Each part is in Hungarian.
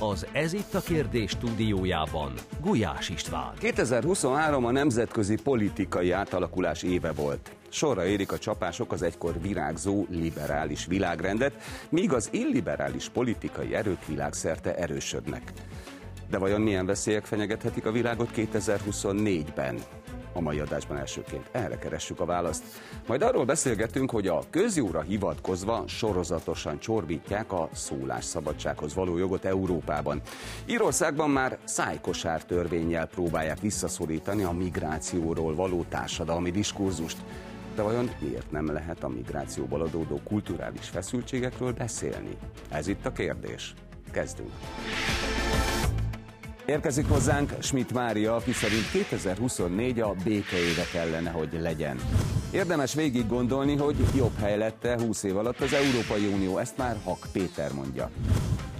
Az Ez itt a kérdés stúdiójában Gulyás István. 2023 a nemzetközi politikai átalakulás éve volt. Sorra érik a csapások az egykor virágzó liberális világrendet, míg az illiberális politikai erők világszerte erősödnek. De vajon milyen veszélyek fenyegethetik a világot 2024-ben? A mai adásban elsőként erre keressük a választ. Majd arról beszélgetünk, hogy a közjóra hivatkozva sorozatosan csorbítják a szólásszabadsághoz való jogot Európában. Írországban már szájkosár törvényjel próbálják visszaszorítani a migrációról való társadalmi diskurzust. De vajon miért nem lehet a migrációból adódó kulturális feszültségekről beszélni? Ez itt a kérdés. Kezdünk. Érkezik hozzánk Schmidt Mária, aki szerint 2024 a békeéve kellene, hogy legyen. Érdemes végig gondolni, hogy jobb hely lette 20 év alatt az Európai Unió, ezt már Hak Péter mondja.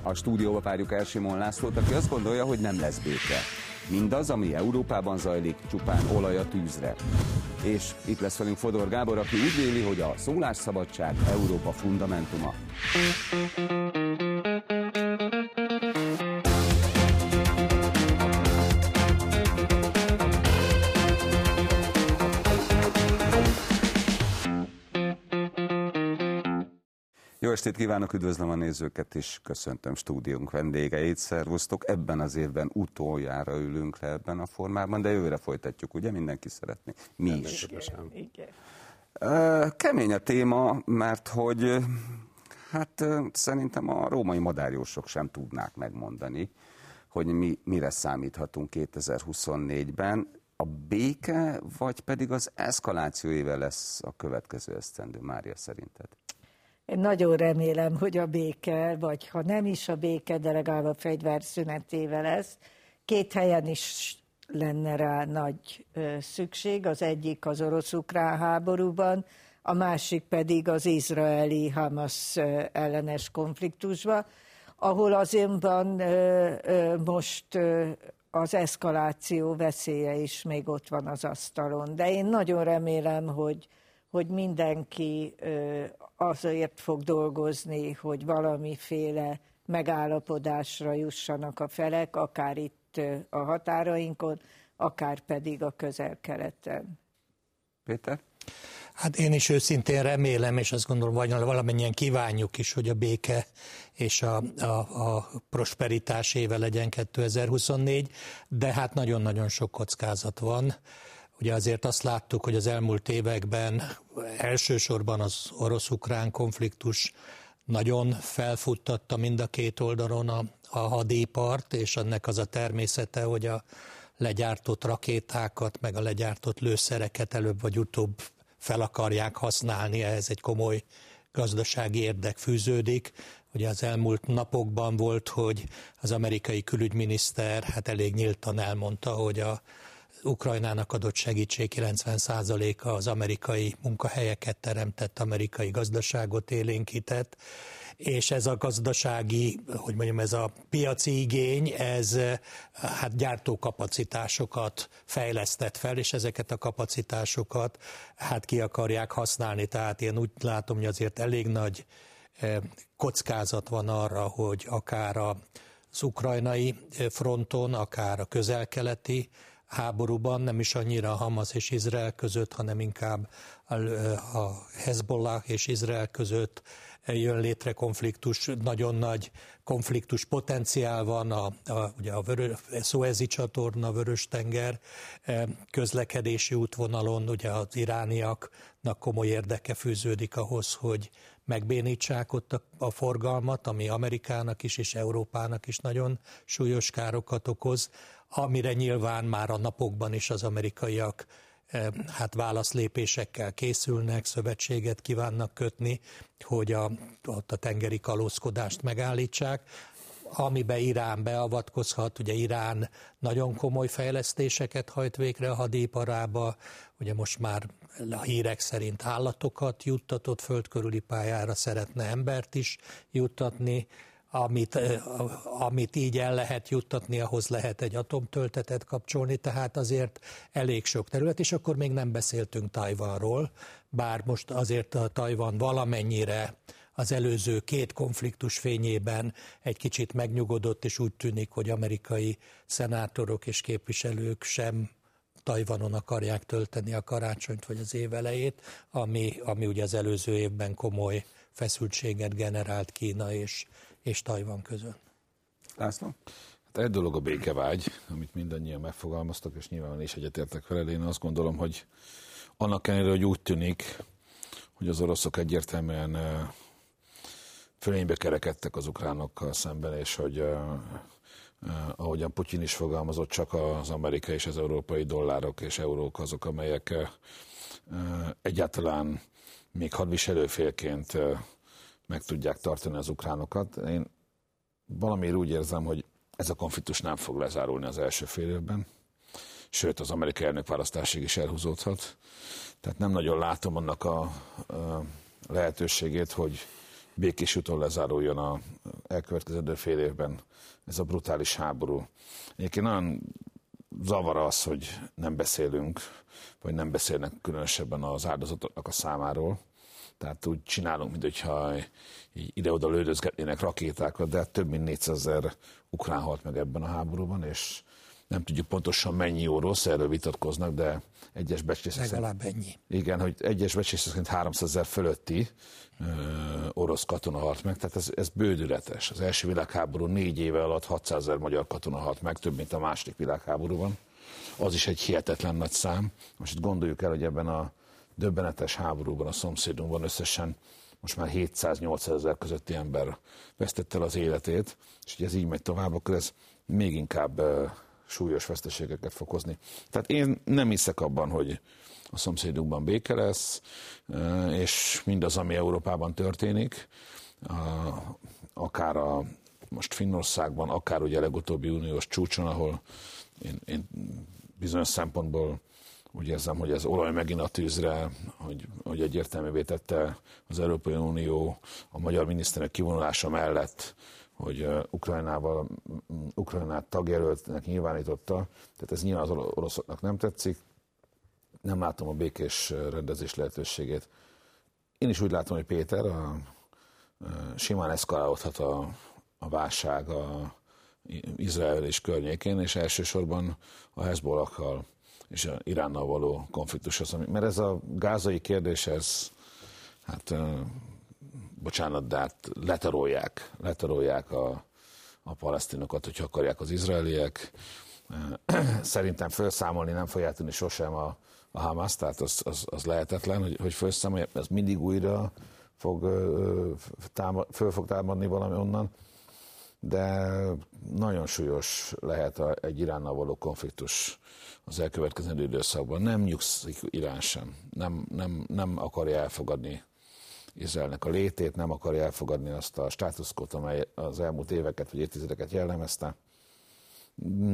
A stúdióba várjuk el Simon Lászlót, aki azt gondolja, hogy nem lesz béke. Mindaz, ami Európában zajlik, csupán olaj a tűzre. És itt lesz velünk Fodor Gábor, aki úgy véli, hogy a szólásszabadság Európa fundamentuma. Jó estét kívánok, üdvözlöm a nézőket is, köszöntöm stúdiónk vendégeit, szervusztok. Ebben az évben utoljára ülünk le ebben a formában, de jövőre folytatjuk, ugye? Mindenki szeretni. Mi is. Igen. Kemény a téma, mert hogy hát szerintem a római madárjósok sem tudnák megmondani, hogy mi, mire számíthatunk 2024-ben. A béke, vagy pedig az eszkaláció éve lesz a következő esztendő, Mária szerinted? Én nagyon remélem, hogy a béke, vagy ha nem is a béke, de legalább a fegyverszünetével lesz. Két helyen is lenne rá nagy szükség. Az egyik az orosz-ukrán háborúban, a másik pedig az izraeli Hamas ellenes konfliktusban, ahol ö, ö, most az eszkaláció veszélye is még ott van az asztalon. De én nagyon remélem, hogy, hogy mindenki azért fog dolgozni, hogy valamiféle megállapodásra jussanak a felek, akár itt a határainkon, akár pedig a közel-keleten. Péter? Hát én is őszintén remélem, és azt gondolom, hogy valamennyien kívánjuk is, hogy a béke és a, a, a prosperitás éve legyen 2024, de hát nagyon-nagyon sok kockázat van. Ugye azért azt láttuk, hogy az elmúlt években elsősorban az orosz-ukrán konfliktus nagyon felfuttatta mind a két oldalon a, a hadipart, és ennek az a természete, hogy a legyártott rakétákat, meg a legyártott lőszereket előbb vagy utóbb fel akarják használni, ehhez egy komoly gazdasági érdek fűződik. Ugye az elmúlt napokban volt, hogy az amerikai külügyminiszter hát elég nyíltan elmondta, hogy a Ukrajnának adott segítség 90%-a az amerikai munkahelyeket teremtett, amerikai gazdaságot élénkített, és ez a gazdasági, hogy mondjam, ez a piaci igény, ez hát gyártókapacitásokat fejlesztett fel, és ezeket a kapacitásokat hát ki akarják használni. Tehát én úgy látom, hogy azért elég nagy eh, kockázat van arra, hogy akár az ukrajnai fronton, akár a közelkeleti háborúban, nem is annyira Hamas és Izrael között, hanem inkább a Hezbollah és Izrael között jön létre konfliktus, nagyon nagy konfliktus potenciál van, a, a, ugye a vörö, Szoezi csatorna, Vörös-tenger közlekedési útvonalon, ugye az irániaknak komoly érdeke fűződik ahhoz, hogy megbénítsák ott a, a forgalmat, ami Amerikának is és Európának is nagyon súlyos károkat okoz amire nyilván már a napokban is az amerikaiak eh, hát válaszlépésekkel készülnek, szövetséget kívánnak kötni, hogy a, ott a tengeri kalózkodást megállítsák. Amibe Irán beavatkozhat, ugye Irán nagyon komoly fejlesztéseket hajt végre a hadiparába, ugye most már a hírek szerint állatokat juttatott földkörüli pályára, szeretne embert is juttatni, amit, amit így el lehet juttatni, ahhoz lehet egy atomtöltetet kapcsolni, tehát azért elég sok terület, és akkor még nem beszéltünk Tajvanról, bár most azért a Tajvan valamennyire az előző két konfliktus fényében egy kicsit megnyugodott, és úgy tűnik, hogy amerikai szenátorok és képviselők sem Tajvanon akarják tölteni a karácsonyt vagy az év elejét, ami, ami ugye az előző évben komoly feszültséget generált Kína és, és Tajvan között. László? Hát egy dolog a békevágy, amit mindannyian megfogalmaztak, és nyilván is egyetértek vele. Én azt gondolom, hogy annak ellenére, hogy úgy tűnik, hogy az oroszok egyértelműen fölénybe kerekedtek az ukránokkal szemben, és hogy ahogyan Putyin is fogalmazott, csak az amerikai és az európai dollárok és eurók azok, amelyek egyáltalán még hadviselőfélként meg tudják tartani az ukránokat. Én valamiért úgy érzem, hogy ez a konfliktus nem fog lezárulni az első fél évben, sőt az amerikai elnökválasztásig is elhúzódhat. Tehát nem nagyon látom annak a, a lehetőségét, hogy békés úton lezáruljon a elkövetkező fél évben ez a brutális háború. Egyébként nagyon zavar az, hogy nem beszélünk, vagy nem beszélnek különösebben az áldozatoknak a számáról. Tehát úgy csinálunk, mintha ide-oda lődözgetnének rakétákat, de hát több mint 400 ezer ukrán halt meg ebben a háborúban, és nem tudjuk pontosan mennyi orosz, erről vitatkoznak, de egyes becslések Legalább ennyi. Igen, hogy egyes becslések szerint 300 ezer fölötti ö, orosz katona halt meg, tehát ez, ez bődületes. Az első világháború négy éve alatt 600 ezer magyar katona halt meg, több, mint a második világháborúban. Az is egy hihetetlen nagy szám. Most itt gondoljuk el, hogy ebben a döbbenetes háborúban a szomszédunkban összesen most már 700-800 ezer közötti ember vesztette el az életét, és hogy ez így megy tovább, akkor ez még inkább súlyos veszteségeket fog hozni. Tehát én nem hiszek abban, hogy a szomszédunkban béke lesz, és mindaz, ami Európában történik, akár a most Finnországban, akár ugye legutóbbi uniós csúcson, ahol én, én bizonyos szempontból úgy érzem, hogy ez olaj megint a tűzre, hogy, hogy egyértelművé tette az Európai Unió a magyar miniszterek kivonulása mellett, hogy Ukrajnával, Ukrajnát tagjelöltnek nyilvánította, tehát ez nyilván az oroszoknak nem tetszik, nem látom a békés rendezés lehetőségét. Én is úgy látom, hogy Péter, a, a simán eszkalálódhat a, a válság a Izrael és környékén, és elsősorban a Hezbollakkal és a Iránnal való konfliktus az, mert ez a gázai kérdés, ez hát bocsánat, de hát letarolják, letarolják a, a palesztinokat, hogyha akarják az izraeliek. Szerintem felszámolni nem fogják tudni sosem a, a Hamas, tehát az, az, az lehetetlen, hogy, hogy felszámolják, ez mindig újra fog, támad, föl fog támadni valami onnan, de nagyon súlyos lehet a, egy Iránnal való konfliktus az elkövetkező időszakban. Nem nyugszik Irán sem, nem, nem, nem akarja elfogadni Izraelnek a létét, nem akarja elfogadni azt a státuszkot, amely az elmúlt éveket vagy évtizedeket jellemezte.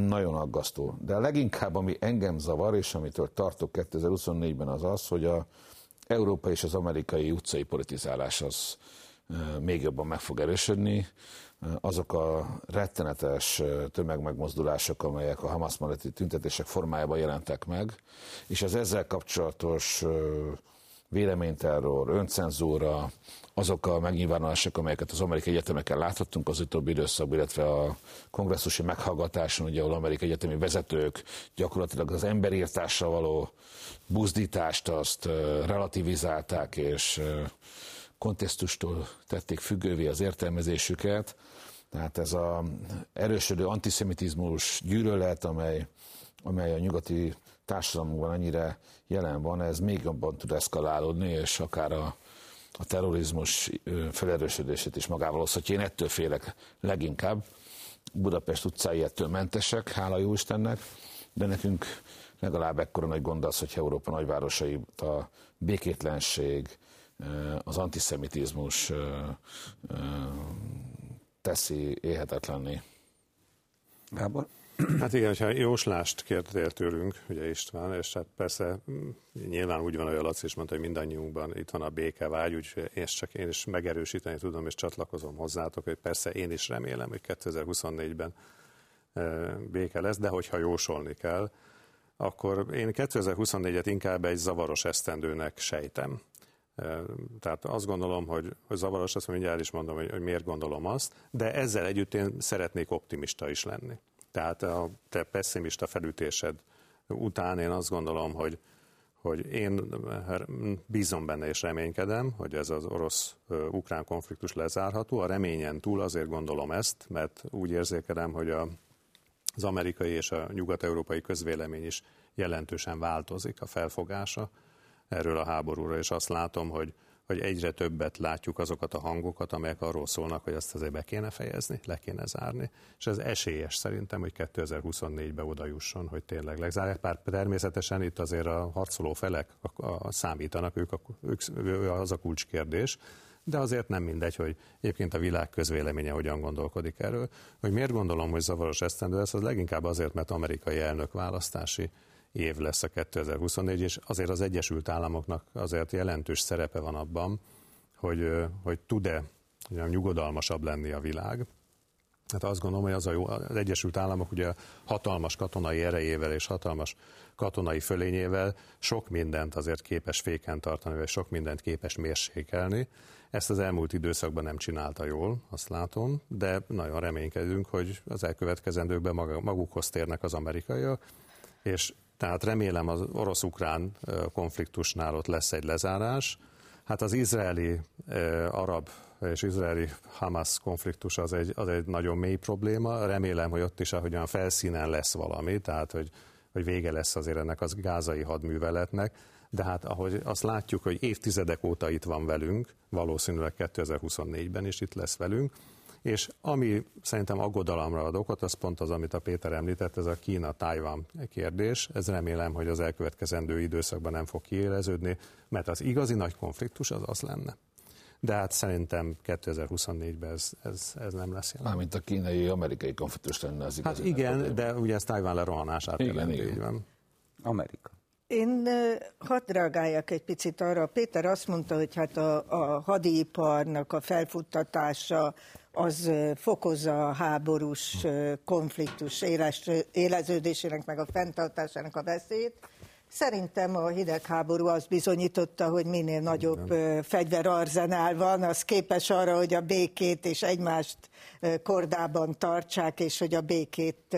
Nagyon aggasztó. De leginkább, ami engem zavar, és amitől tartok 2024-ben az az, hogy a európai és az amerikai utcai politizálás az még jobban meg fog erősödni. Azok a rettenetes tömegmegmozdulások, amelyek a Hamas melletti tüntetések formájában jelentek meg, és az ezzel kapcsolatos véleményterror, öncenzúra, azok a megnyilvánulások, amelyeket az amerikai egyetemeken láthattunk az utóbbi időszakban, illetve a kongresszusi meghallgatáson, ugye, ahol amerikai egyetemi vezetők gyakorlatilag az emberírtásra való buzdítást azt relativizálták, és kontextustól tették függővé az értelmezésüket. Tehát ez a erősödő antiszemitizmus gyűlölet, amely, amely a nyugati társadalmunkban annyira jelen van, ez még jobban tud eszkalálódni, és akár a, a terrorizmus felerősödését is magával hozhatja. Én ettől félek leginkább. Budapest utcái ettől mentesek, hála jó Istennek, de nekünk legalább ekkora nagy gond az, hogy Európa nagyvárosai a békétlenség, az antiszemitizmus teszi éhetetlenné. Gábor? Hát igen, ha jóslást kérdél tőlünk, ugye István, és hát persze mm, nyilván úgy van, hogy a Laci is mondta, hogy mindannyiunkban itt van a békevágy, úgyhogy én csak én is megerősíteni tudom, és csatlakozom hozzátok, hogy persze én is remélem, hogy 2024-ben béke lesz, de hogyha jósolni kell, akkor én 2024-et inkább egy zavaros esztendőnek sejtem. Tehát azt gondolom, hogy, hogy zavaros, azt mondja, el is mondom, hogy, hogy miért gondolom azt, de ezzel együtt én szeretnék optimista is lenni. Tehát a te pessimista felütésed után én azt gondolom, hogy, hogy én bízom benne és reménykedem, hogy ez az orosz-ukrán konfliktus lezárható. A reményen túl azért gondolom ezt, mert úgy érzékelem, hogy a, az amerikai és a nyugat-európai közvélemény is jelentősen változik a felfogása erről a háborúra, és azt látom, hogy, hogy egyre többet látjuk azokat a hangokat, amelyek arról szólnak, hogy ezt azért be kéne fejezni, le kéne zárni. És ez esélyes szerintem, hogy 2024-be oda jusson, hogy tényleg lezárják. Bár természetesen itt azért a harcoló felek a, a, számítanak, ők, a, ők, az a kulcskérdés, de azért nem mindegy, hogy egyébként a világ közvéleménye hogyan gondolkodik erről. Hogy miért gondolom, hogy zavaros esztendő ez, az leginkább azért, mert amerikai elnök választási év lesz a 2024, és azért az Egyesült Államoknak azért jelentős szerepe van abban, hogy, hogy tud-e nyugodalmasabb lenni a világ. Hát azt gondolom, hogy az, a jó, az Egyesült Államok ugye hatalmas katonai erejével és hatalmas katonai fölényével sok mindent azért képes féken tartani, vagy sok mindent képes mérsékelni. Ezt az elmúlt időszakban nem csinálta jól, azt látom, de nagyon reménykedünk, hogy az elkövetkezendőkben magukhoz térnek az amerikaiak, és tehát remélem az orosz-ukrán konfliktusnál ott lesz egy lezárás. Hát az izraeli arab és izraeli Hamas konfliktus az egy, az egy nagyon mély probléma. Remélem, hogy ott is ahogyan felszínen lesz valami, tehát hogy, hogy vége lesz azért ennek az gázai hadműveletnek. De hát ahogy azt látjuk, hogy évtizedek óta itt van velünk, valószínűleg 2024-ben is itt lesz velünk, és ami szerintem aggodalomra ad okot, az pont az, amit a Péter említett, ez a Kína-Tájván kérdés. Ez remélem, hogy az elkövetkezendő időszakban nem fog kiéleződni, mert az igazi nagy konfliktus az az lenne. De hát szerintem 2024-ben ez, ez, ez nem lesz jelen. Mármint a kínai-amerikai konfliktus lenne az igazi. Hát igen, de ugye ez Tájván lerohanását igen, jelenti, igen. így van. Amerika. Én hadd reagáljak egy picit arra. Péter azt mondta, hogy hát a, a hadiiparnak a felfuttatása az fokozza a háborús konfliktus éles, éleződésének, meg a fenntartásának a veszélyt. Szerintem a hidegháború azt bizonyította, hogy minél nagyobb Igen. fegyverarzenál van, az képes arra, hogy a békét és egymást kordában tartsák, és hogy a békét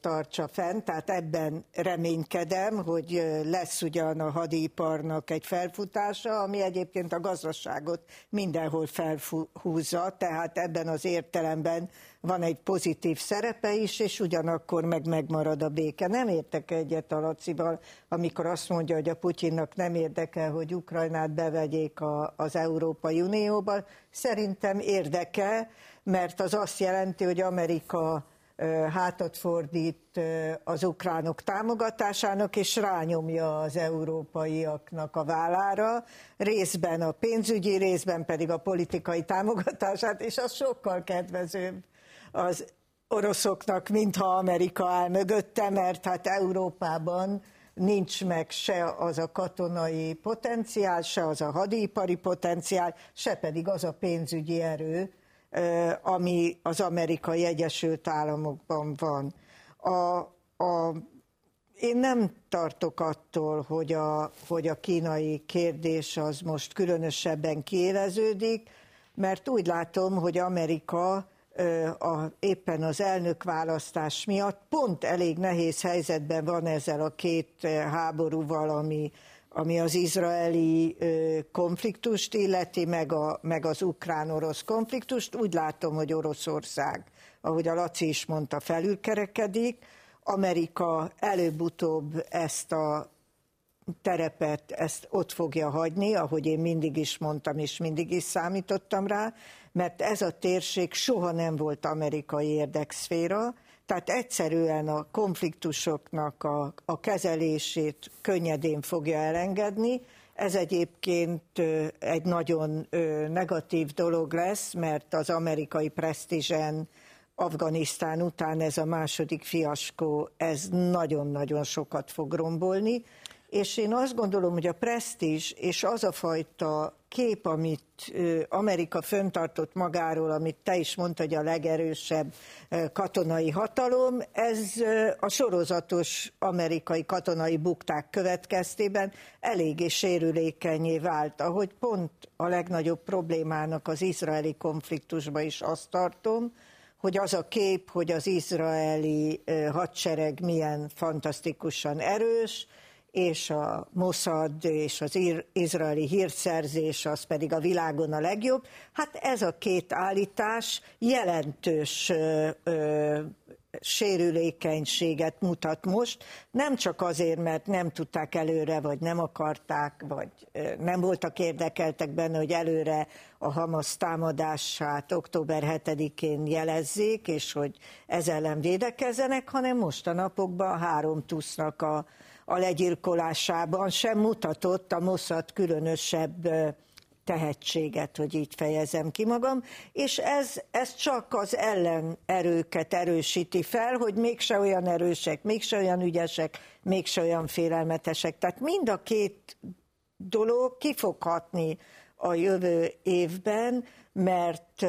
tartsa fenn, tehát ebben reménykedem, hogy lesz ugyan a hadiparnak egy felfutása, ami egyébként a gazdaságot mindenhol felhúzza, tehát ebben az értelemben van egy pozitív szerepe is, és ugyanakkor meg megmarad a béke. Nem értek egyet a Lacival, amikor azt mondja, hogy a Putyinnak nem érdekel, hogy Ukrajnát bevegyék a, az Európai Unióba. Szerintem érdekel, mert az azt jelenti, hogy Amerika hátat fordít az ukránok támogatásának, és rányomja az európaiaknak a vállára, részben a pénzügyi, részben pedig a politikai támogatását, és az sokkal kedvezőbb az oroszoknak, mintha Amerika áll mögötte, mert hát Európában nincs meg se az a katonai potenciál, se az a hadipari potenciál, se pedig az a pénzügyi erő, ami az amerikai Egyesült Államokban van. A, a, én nem tartok attól, hogy a, hogy a kínai kérdés az most különösebben kiéleződik, mert úgy látom, hogy Amerika a, éppen az elnökválasztás miatt pont elég nehéz helyzetben van ezzel a két háborúval, ami, ami az izraeli konfliktust illeti, meg, a, meg az ukrán-orosz konfliktust. Úgy látom, hogy Oroszország, ahogy a Laci is mondta, felülkerekedik. Amerika előbb-utóbb ezt a terepet, ezt ott fogja hagyni, ahogy én mindig is mondtam, és mindig is számítottam rá, mert ez a térség soha nem volt amerikai érdekszféra, tehát egyszerűen a konfliktusoknak a, a kezelését könnyedén fogja elengedni. Ez egyébként egy nagyon negatív dolog lesz, mert az amerikai presztízsen Afganisztán után ez a második fiaskó, ez nagyon-nagyon sokat fog rombolni, és én azt gondolom, hogy a presztízs és az a fajta kép, amit Amerika föntartott magáról, amit te is mondtad, hogy a legerősebb katonai hatalom, ez a sorozatos amerikai katonai bukták következtében eléggé sérülékenyé vált, ahogy pont a legnagyobb problémának az izraeli konfliktusban is azt tartom, hogy az a kép, hogy az izraeli hadsereg milyen fantasztikusan erős, és a Mossad és az izraeli hírszerzés az pedig a világon a legjobb. Hát ez a két állítás jelentős ö, ö, sérülékenységet mutat most, nem csak azért, mert nem tudták előre, vagy nem akarták, vagy nem voltak érdekeltek benne, hogy előre a Hamas támadását október 7-én jelezzék, és hogy ezzel ellen védekezzenek, hanem most a napokban három tusznak a a legyilkolásában sem mutatott a Mossad különösebb tehetséget, hogy így fejezem ki magam, és ez, ez csak az ellenerőket erősíti fel, hogy mégse olyan erősek, mégse olyan ügyesek, mégse olyan félelmetesek. Tehát mind a két dolog kifoghatni a jövő évben, mert,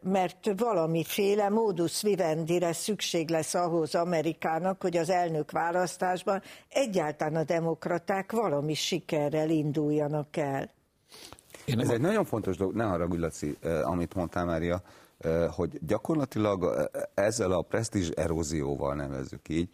mert valamiféle módus vivendire szükség lesz ahhoz Amerikának, hogy az elnök választásban egyáltalán a demokraták valami sikerrel induljanak el. Én Ez egy nagyon fontos dolog, ne haragudj Laci, amit mondtál Mária, hogy gyakorlatilag ezzel a presztízs erózióval nevezzük így,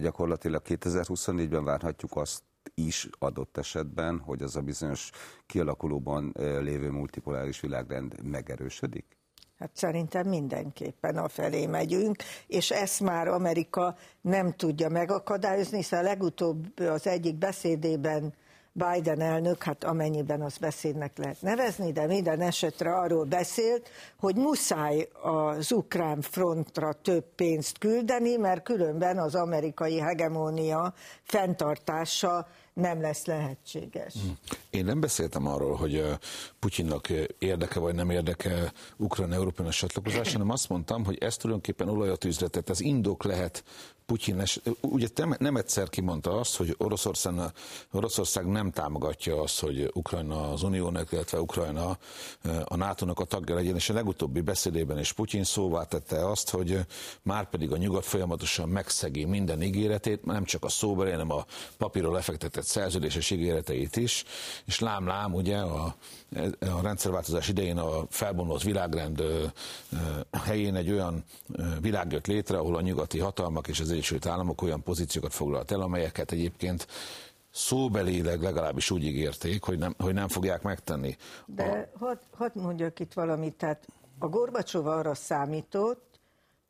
gyakorlatilag 2024-ben várhatjuk azt, is adott esetben, hogy az a bizonyos kialakulóban lévő multipoláris világrend megerősödik? Hát szerintem mindenképpen a felé megyünk, és ezt már Amerika nem tudja megakadályozni, hiszen legutóbb az egyik beszédében Biden elnök, hát amennyiben az beszédnek lehet nevezni, de minden esetre arról beszélt, hogy muszáj az ukrán frontra több pénzt küldeni, mert különben az amerikai hegemónia fenntartása nem lesz lehetséges. Hm. Én nem beszéltem arról, hogy Putyinnak érdeke vagy nem érdeke Ukrán Európának csatlakozás, hanem azt mondtam, hogy ez tulajdonképpen olajat üzletet, ez indok lehet Putyin, ugye nem egyszer kimondta azt, hogy Oroszország, Oroszország nem támogatja azt, hogy Ukrajna az Uniónak, illetve Ukrajna a NATO-nak a tagja legyen, és a legutóbbi beszédében is Putyin szóvá tette azt, hogy már pedig a nyugat folyamatosan megszegi minden ígéretét, nem csak a szóbeli, hanem a papíról lefektetett szerződéses ígéreteit is, és lám-lám ugye a, a rendszerváltozás idején a felbomlott világrend helyén egy olyan világ jött létre, ahol a nyugati hatalmak és az Egyesült Államok olyan pozíciókat foglalt el, amelyeket egyébként szóbelileg legalábbis úgy ígérték, hogy nem, hogy nem fogják megtenni. De a... hadd had mondjak itt valamit, tehát a Gorbacsova arra számított,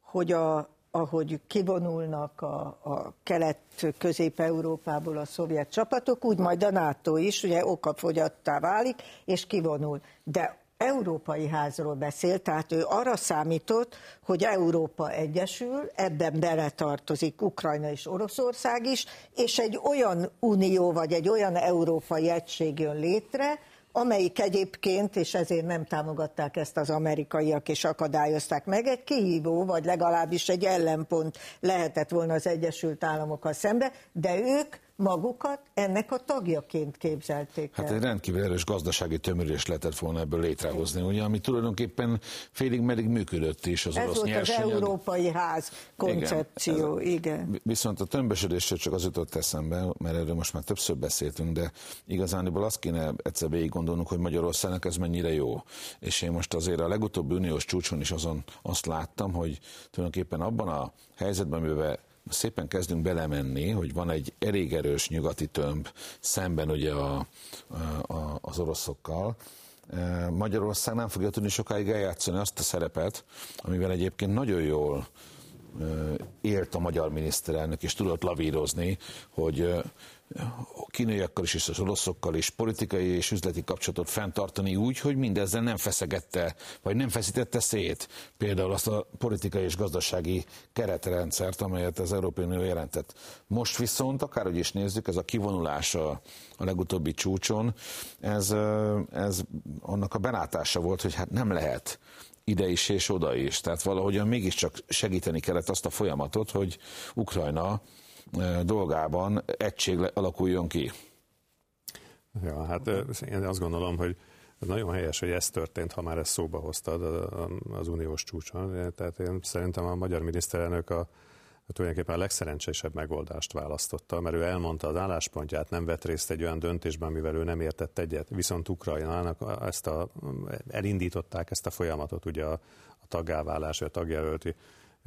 hogy a, ahogy kivonulnak a, a kelet-közép-európából a szovjet csapatok, úgy majd a NATO is, ugye okafogyattá válik, és kivonul. De európai házról beszélt, tehát ő arra számított, hogy Európa egyesül, ebben beletartozik Ukrajna és Oroszország is, és egy olyan unió vagy egy olyan európai egység jön létre, amelyik egyébként, és ezért nem támogatták ezt az amerikaiak, és akadályozták meg, egy kihívó, vagy legalábbis egy ellenpont lehetett volna az Egyesült Államokkal szembe, de ők magukat ennek a tagjaként képzelték hát el. Hát egy rendkívül erős gazdasági tömörés lehetett volna ebből létrehozni, ugye, ami tulajdonképpen félig meddig működött is az Ez orosz volt nyersanyag. az európai ház koncepció, igen. igen. Viszont a tömbösödésről csak az jutott eszembe, mert erről most már többször beszéltünk, de igazániból azt kéne egyszer végig gondolnunk, hogy Magyarországnak ez mennyire jó. És én most azért a legutóbbi uniós csúcson is azon azt láttam, hogy tulajdonképpen abban a helyzetben, amiben szépen kezdünk belemenni, hogy van egy elég erős nyugati tömb szemben ugye a, a, az oroszokkal, e, Magyarország nem fogja tudni sokáig eljátszani azt a szerepet, amivel egyébként nagyon jól e, élt a magyar miniszterelnök, és tudott lavírozni, hogy e, kínaiakkal is és az oroszokkal is politikai és üzleti kapcsolatot fenntartani úgy, hogy mindezzel nem feszegette, vagy nem feszítette szét például azt a politikai és gazdasági keretrendszert, amelyet az Európai Unió jelentett. Most viszont, akárhogy is nézzük, ez a kivonulás a, a legutóbbi csúcson, ez, ez annak a belátása volt, hogy hát nem lehet ide is és oda is. Tehát valahogyan mégiscsak segíteni kellett azt a folyamatot, hogy Ukrajna dolgában egység alakuljon ki. Ja, hát én azt gondolom, hogy nagyon helyes, hogy ez történt, ha már ezt szóba hoztad az uniós csúcson. Tehát én szerintem a magyar miniszterelnök a, tulajdonképpen a legszerencsésebb megoldást választotta, mert ő elmondta az álláspontját, nem vett részt egy olyan döntésben, mivel ő nem értett egyet. Viszont Ukrajnának ezt a, elindították ezt a folyamatot, ugye a, a taggáválás, a tagjelölti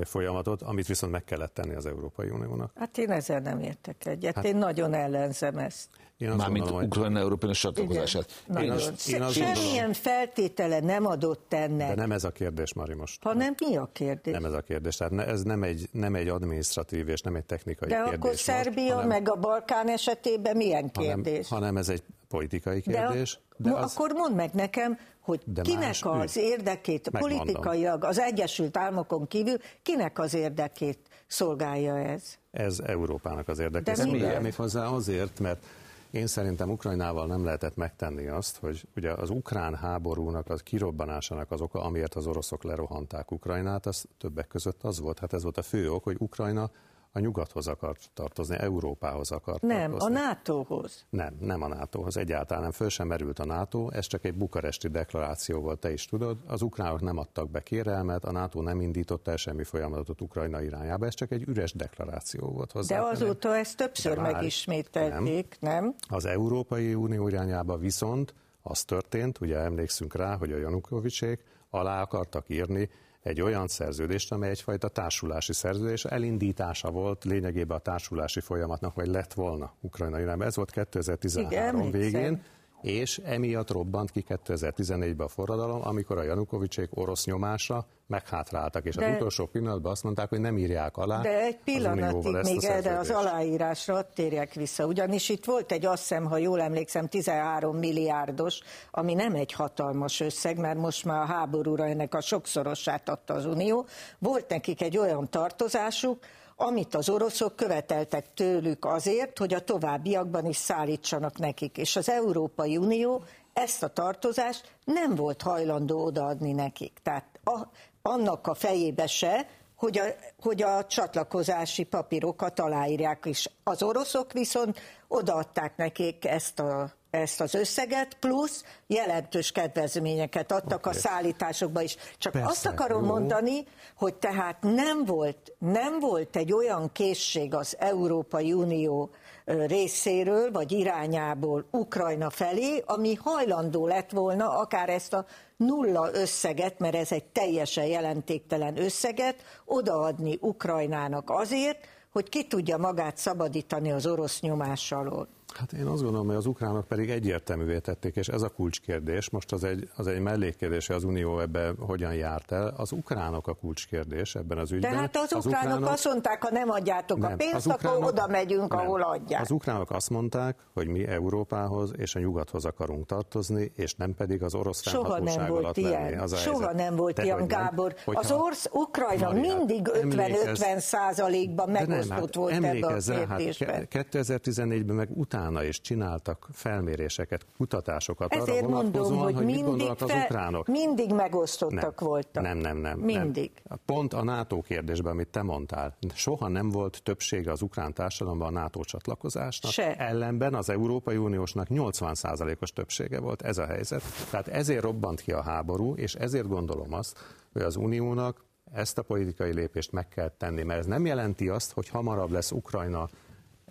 folyamatot, amit viszont meg kellett tenni az Európai Uniónak. Hát én ezzel nem értek egyet, hát, én nagyon ellenzem ezt. Mármint gondolom, Ukrajna Európai csatlakozását. Én azt, én azt Semmilyen gondolom, feltétele nem adott ennek. De nem ez a kérdés, Mari, most. Hanem mi a kérdés? Nem ez a kérdés. Tehát ez nem egy, nem egy administratív és nem egy technikai De kérdés. De akkor Szerbia hanem, meg a Balkán esetében milyen kérdés? Hanem, hanem ez egy politikai kérdés. De, de az, akkor mondd meg nekem, hogy de kinek az ügy. érdekét, Megmondom. politikailag az Egyesült Államokon kívül, kinek az érdekét szolgálja ez? Ez Európának az érdekét. De miért? Még hozzá azért, mert én szerintem Ukrajnával nem lehetett megtenni azt, hogy ugye az ukrán háborúnak, az kirobbanásának az oka, amiért az oroszok lerohanták Ukrajnát, az többek között az volt, hát ez volt a fő ok, hogy Ukrajna a nyugathoz akart tartozni, Európához akart Nem, tartozni. a NATO-hoz. Nem, nem a NATO-hoz, egyáltalán nem, föl sem merült a NATO, ez csak egy bukaresti deklaráció volt, te is tudod. Az ukránok nem adtak be kérelmet, a NATO nem indította el semmi folyamatot Ukrajna irányába, ez csak egy üres deklaráció volt hozzá. De azóta ezt többször megismételték, nem. nem? Az Európai Unió irányába viszont az történt, ugye emlékszünk rá, hogy a Janukovicsék alá akartak írni egy olyan szerződést, amely egyfajta társulási szerződés, elindítása volt lényegében a társulási folyamatnak, vagy lett volna Ukrajna irányba. Ez volt 2013 Igen, végén és emiatt robbant ki 2014-ben a forradalom, amikor a Janukovicsék orosz nyomásra meghátráltak, és de, az utolsó pillanatban azt mondták, hogy nem írják alá. De egy pillanatig még erre az aláírásra térjek vissza, ugyanis itt volt egy, azt hiszem, ha jól emlékszem, 13 milliárdos, ami nem egy hatalmas összeg, mert most már a háborúra ennek a sokszorosát adta az Unió. Volt nekik egy olyan tartozásuk, amit az oroszok követeltek tőlük azért, hogy a továbbiakban is szállítsanak nekik. És az Európai Unió ezt a tartozást nem volt hajlandó odaadni nekik. Tehát a, annak a fejébe se, hogy a, hogy a csatlakozási papírokat aláírják is. Az oroszok viszont odaadták nekik ezt a ezt az összeget, plusz jelentős kedvezményeket adtak okay. a szállításokba is. Csak Persze, azt akarom jó. mondani, hogy tehát nem volt, nem volt egy olyan készség az Európai Unió részéről, vagy irányából Ukrajna felé, ami hajlandó lett volna akár ezt a nulla összeget, mert ez egy teljesen jelentéktelen összeget, odaadni Ukrajnának azért, hogy ki tudja magát szabadítani az orosz nyomás alól. Hát én azt gondolom, hogy az ukránok pedig egyértelművé tették, és ez a kulcskérdés, most az egy, az egy mellékkérdés, hogy az Unió ebbe hogyan járt el. Az ukránok a kulcskérdés ebben az ügyben. De hát az, az ukránok, ukránok azt mondták, ha nem adjátok nem, a pénzt, ukránok, akkor oda megyünk, nem, ahol adják. Az ukránok azt mondták, hogy mi Európához és a nyugathoz akarunk tartozni, és nem pedig az orosz Soha nem volt ilyen. Az Soha nem volt de ilyen, Gábor. Nem, az orsz, Ukrajna Maria, mindig 50-50 százalékban megosztott hát volt ebben a kérdésben. Hát 2014-ben meg utána utána is csináltak felméréseket, kutatásokat Ezért arra mondom, hogy, hogy mindig, az ukránok. mindig megosztottak nem, voltak. Nem, nem, nem. Mindig. Nem. Pont a NATO kérdésben, amit te mondtál, soha nem volt többsége az ukrán társadalomban a NATO csatlakozásnak. Se. Ellenben az Európai Uniósnak 80%-os többsége volt ez a helyzet. Tehát ezért robbant ki a háború, és ezért gondolom azt, hogy az Uniónak ezt a politikai lépést meg kell tenni, mert ez nem jelenti azt, hogy hamarabb lesz Ukrajna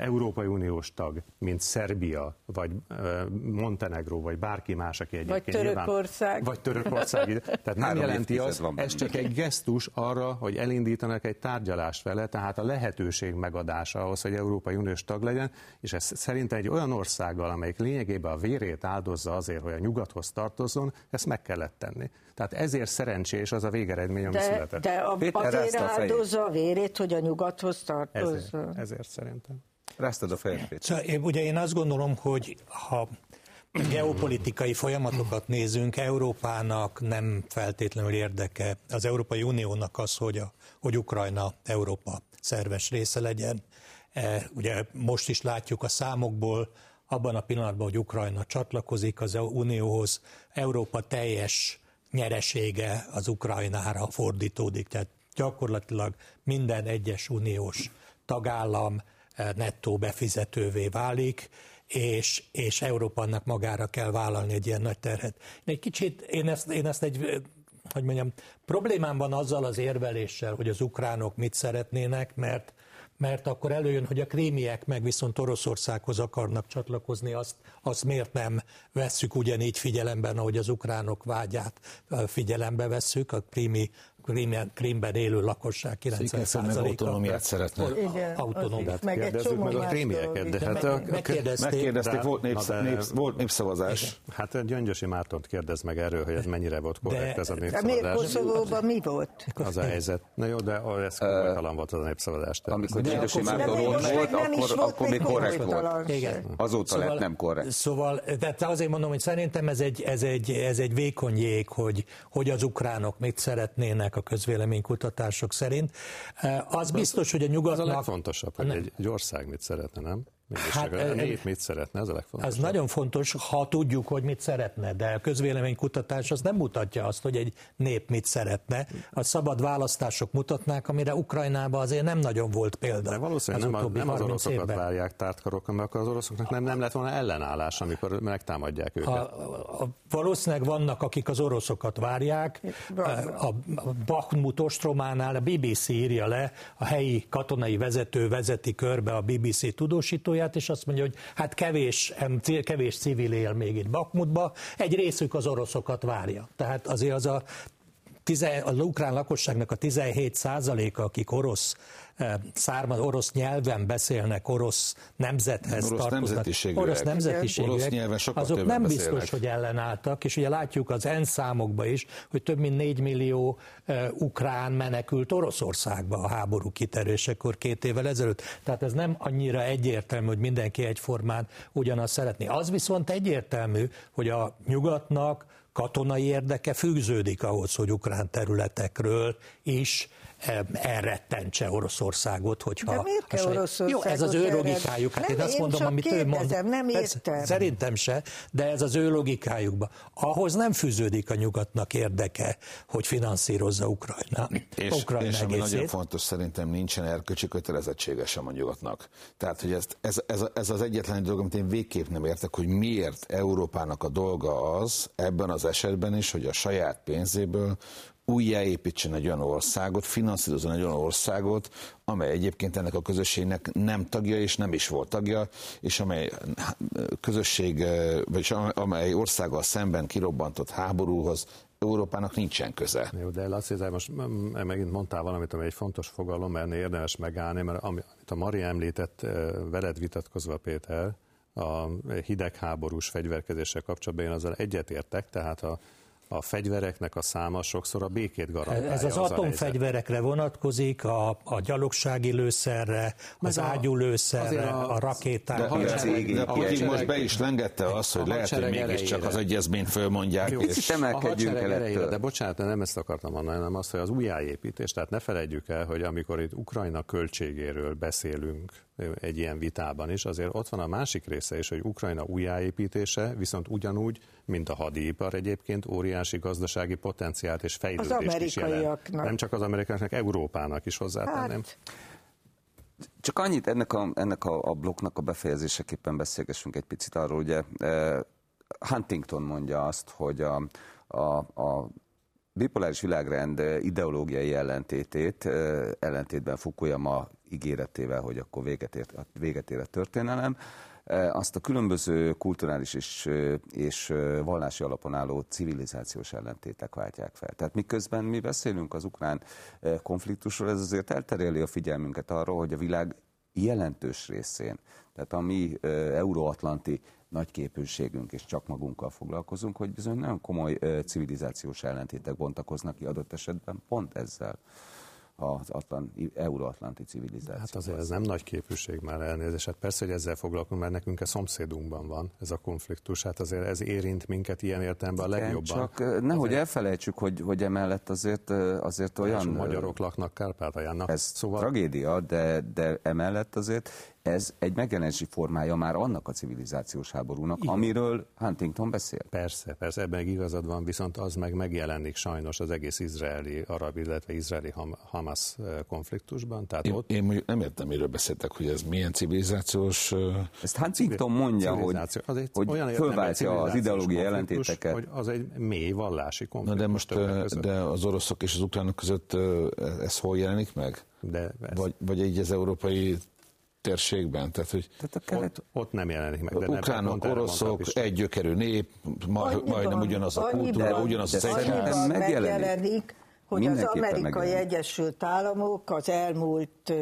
Európai Uniós tag, mint Szerbia, vagy Montenegro, vagy bárki más, aki egyébként Vagy Törökország. Nyilván, vagy Törökország. Tehát nem jelenti azt, ez csak egy gesztus arra, hogy elindítanak egy tárgyalást vele, tehát a lehetőség megadása ahhoz, hogy Európai Uniós tag legyen, és ez szerintem egy olyan országgal, amelyik lényegében a vérét áldozza azért, hogy a nyugathoz tartozzon, ezt meg kellett tenni. Tehát ezért szerencsés az a végeredmény, ami de, született. De a, azért áldozza a vérét, hogy a nyugathoz tartozzon. Ezért, ezért szerintem. Ráztad a fejed, Szóval, ugye én azt gondolom, hogy ha geopolitikai folyamatokat nézünk, Európának nem feltétlenül érdeke, az Európai Uniónak az, hogy, a, hogy Ukrajna Európa szerves része legyen. E, ugye most is látjuk a számokból, abban a pillanatban, hogy Ukrajna csatlakozik az Unióhoz, Európa teljes nyeresége az Ukrajnára fordítódik, tehát gyakorlatilag minden egyes uniós tagállam nettó befizetővé válik, és, és Európának magára kell vállalni egy ilyen nagy terhet. Én egy kicsit, én ezt, én ezt egy hogy mondjam, problémám van azzal az érveléssel, hogy az ukránok mit szeretnének, mert mert akkor előjön, hogy a krímiek meg viszont Oroszországhoz akarnak csatlakozni, azt, azt miért nem vesszük ugyanígy figyelemben, ahogy az ukránok vágyát figyelembe vesszük, a krími Krímben, Krímben élő lakosság 90%-a. autonómiát szeretne. Autonómiát. Meg egy meg a krímieket, de hát a, megkérdezték, megkérdezték volt, népsz, de, népsz, volt népszavazás. Igen. Hát Gyöngyösi Mártont kérdez meg erről, hogy ez mennyire volt korrekt de, ez a népszavazás. De miért Koszovóban mi volt? Az a helyzet. Na jó, de ez komolytalan volt az a népszavazás. Amikor Gyöngyösi Márton ott volt, akkor, akkor még korrekt volt. Igen. Azóta lett nem korrekt. Szóval, de azért mondom, hogy szerintem ez egy, ez egy, ez egy vékony jég, hogy, hogy az ukránok mit szeretnének a közvéleménykutatások szerint. Eh, az biztos, hogy a nyugatnak... Az a legfontosabb, hogy egy, egy ország mit szeretne, nem? Hát, a nép mit szeretne, ez a legfontosabb. Ez nagyon fontos, ha tudjuk, hogy mit szeretne, de a közvéleménykutatás az nem mutatja azt, hogy egy nép mit szeretne. A szabad választások mutatnák, amire Ukrajnában azért nem nagyon volt példa. De valószínűleg az nem, a, nem az oroszokat évben. várják tártkarok, mert az oroszoknak nem, nem lett volna ellenállás, amikor megtámadják őket. A, a, valószínűleg vannak, akik az oroszokat várják. A, a Bakhmut ostrománál a BBC írja le, a helyi katonai vezető vezeti körbe a BBC tudósítója, sajtóját, és azt mondja, hogy hát kevés, kevés civil él még itt Bakmutba, egy részük az oroszokat várja. Tehát azért az a az ukrán lakosságnak a 17 százaléka, akik orosz származ, orosz nyelven beszélnek, orosz nemzethez orosz tartoznak. Nemzetiségűek. Orosz nemzetiségűek. Orosz nyelven azok nem biztos, beszélnek. hogy ellenálltak, és ugye látjuk az ENSZ számokban is, hogy több mint 4 millió uh, ukrán menekült Oroszországba a háború kiterésekor két évvel ezelőtt. Tehát ez nem annyira egyértelmű, hogy mindenki egyformán ugyanazt szeretné. Az viszont egyértelmű, hogy a nyugatnak katonai érdeke fűződik ahhoz, hogy ukrán területekről is elrettentse Oroszországot, hogyha... De miért kell Oroszországot Jó, ez az ő logikájuk. Hát nem, én azt mondom, amit kérdezem, ő mond. Nem értem. Szerintem se, de ez az ő logikájukba. Ahhoz nem fűződik a nyugatnak érdeke, hogy finanszírozza Ukrajna. És, Ukrajna és ami nagyon fontos, szerintem nincsen erkölcsi kötelezettsége sem a nyugatnak. Tehát, hogy ez, ez, ez, ez az egyetlen dolog, amit én végképp nem értek, hogy miért Európának a dolga az, ebben az esetben is, hogy a saját pénzéből újjáépítsen egy olyan országot, finanszírozzon egy olyan országot, amely egyébként ennek a közösségnek nem tagja és nem is volt tagja, és amely közösség, vagy amely országgal szemben kirobbantott háborúhoz Európának nincsen köze. Jó, de Laci, de most megint mondtál valamit, ami egy fontos fogalom, mert érdemes megállni, mert amit a Mari említett, veled vitatkozva Péter, a hidegháborús fegyverkezéssel kapcsolatban én azzal egyetértek, tehát a a fegyvereknek a száma sokszor a békét garantálja. Ez az, az atomfegyverekre vonatkozik, a, a gyalogsági lőszerre, az a, ágyúlőszerre, a, a rakétára. De, de, de Putyin most be is lengette azt, hogy lehet, hogy mégiscsak az egyezményt fölmondják. Jó, és emelkedjünk el elejére, De bocsánat, nem ezt akartam mondani, hanem azt, hogy az újjáépítés, tehát ne felejtjük el, hogy amikor itt Ukrajna költségéről beszélünk, egy ilyen vitában is, azért ott van a másik része is, hogy Ukrajna újjáépítése viszont ugyanúgy, mint a hadipar egyébként óriási gazdasági potenciált és fejlődést is jelent. Nem csak az amerikaiaknak, Európának is hozzátenném. Hát. Csak annyit ennek a, ennek a, a blokknak a befejezéseképpen beszélgessünk egy picit arról, ugye eh, Huntington mondja azt, hogy a, a, a bipoláris világrend ideológiai ellentétét, ellentétben Fukuyama ígéretével, hogy akkor véget, ért, véget ér a történelem, azt a különböző kulturális és, és vallási alapon álló civilizációs ellentétek váltják fel. Tehát miközben mi beszélünk az ukrán konfliktusról, ez azért eltereli a figyelmünket arról, hogy a világ jelentős részén, tehát a mi euróatlanti nagy képűségünk, és csak magunkkal foglalkozunk, hogy bizony nagyon komoly civilizációs ellentétek bontakoznak ki adott esetben pont ezzel az atlant, euróatlanti civilizáció. Hát azért ez nem nagy képűség már elnézést. Hát persze, hogy ezzel foglalkozunk, mert nekünk a szomszédunkban van ez a konfliktus. Hát azért ez érint minket ilyen értelemben a legjobban. Csak nehogy azért... elfelejtsük, hogy, hogy emellett azért, azért olyan... magyarok laknak Kárpátalján. Ez szóval... tragédia, de, de emellett azért ez egy megjelenési formája már annak a civilizációs háborúnak, Igen. amiről Huntington beszél. Persze, persze, ebben igazad van, viszont az meg megjelenik sajnos az egész izraeli arab, illetve izraeli Hamas konfliktusban. Tehát én, ott... én mondjuk nem értem, miről beszéltek, hogy ez milyen civilizációs... Ezt Huntington mondja, hogy, az egy hogy olyan fölváltja az ideológiai jelentéteket. Hogy az egy mély vallási konfliktus. Na de most de az oroszok és az ukránok között ez hol jelenik meg? De ez... vagy, vagy egy az európai térségben. Tehát, hogy Tehát a kelet... ott, ott nem jelenik meg. De ukránok, oroszok, egy gyökerű nép, majd, majdnem ugyanaz a kultúra, ugyanaz az egyház. megjelenik, hogy az amerikai megjelenik. Egyesült Államok az elmúlt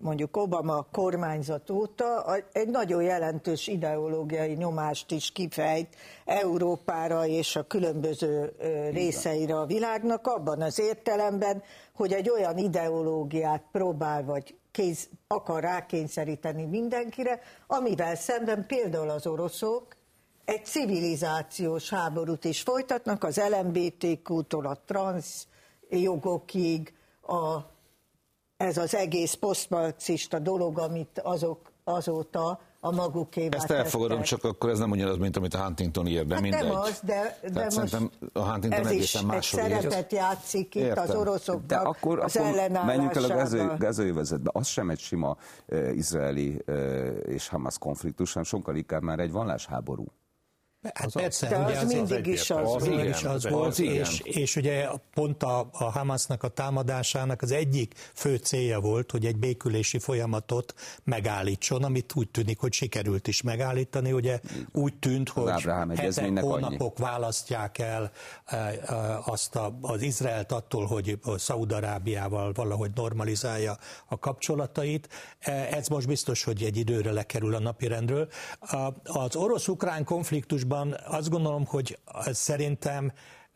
mondjuk Obama kormányzat óta egy nagyon jelentős ideológiai nyomást is kifejt Európára és a különböző részeire a világnak, abban az értelemben, hogy egy olyan ideológiát próbál vagy kéz, akar rákényszeríteni mindenkire, amivel szemben például az oroszok egy civilizációs háborút is folytatnak, az LMBTQ-tól a transz jogokig, a, ez az egész posztmarxista dolog, amit azok azóta a magukévá Ezt elfogadom, tettek. csak akkor ez nem ugyanaz, mint amit a Huntington ír, de hát mindegy. nem az, de, de most a Huntington ez is egy szerepet játszik itt Értem. az oroszoknak de akkor, az akkor menjünk el a gaző, gazőjövezetbe. Az sem egy sima uh, izraeli uh, és Hamas konfliktus, hanem sokkal inkább már egy vallásháború. Hát az persze, de ugye az, az mindig az is az, az, igen, is az volt, az és, és ugye pont a, a Hamasnak a támadásának az egyik fő célja volt, hogy egy békülési folyamatot megállítson, amit úgy tűnik, hogy sikerült is megállítani. Ugye úgy tűnt, hogy hetek, hónapok annyi. választják el e, e, azt a, az Izraelt attól, hogy Szaúd-Arábiával valahogy normalizálja a kapcsolatait. E, ez most biztos, hogy egy időre lekerül a napirendről. Az orosz-ukrán konfliktus konfliktusban azt gondolom, hogy szerintem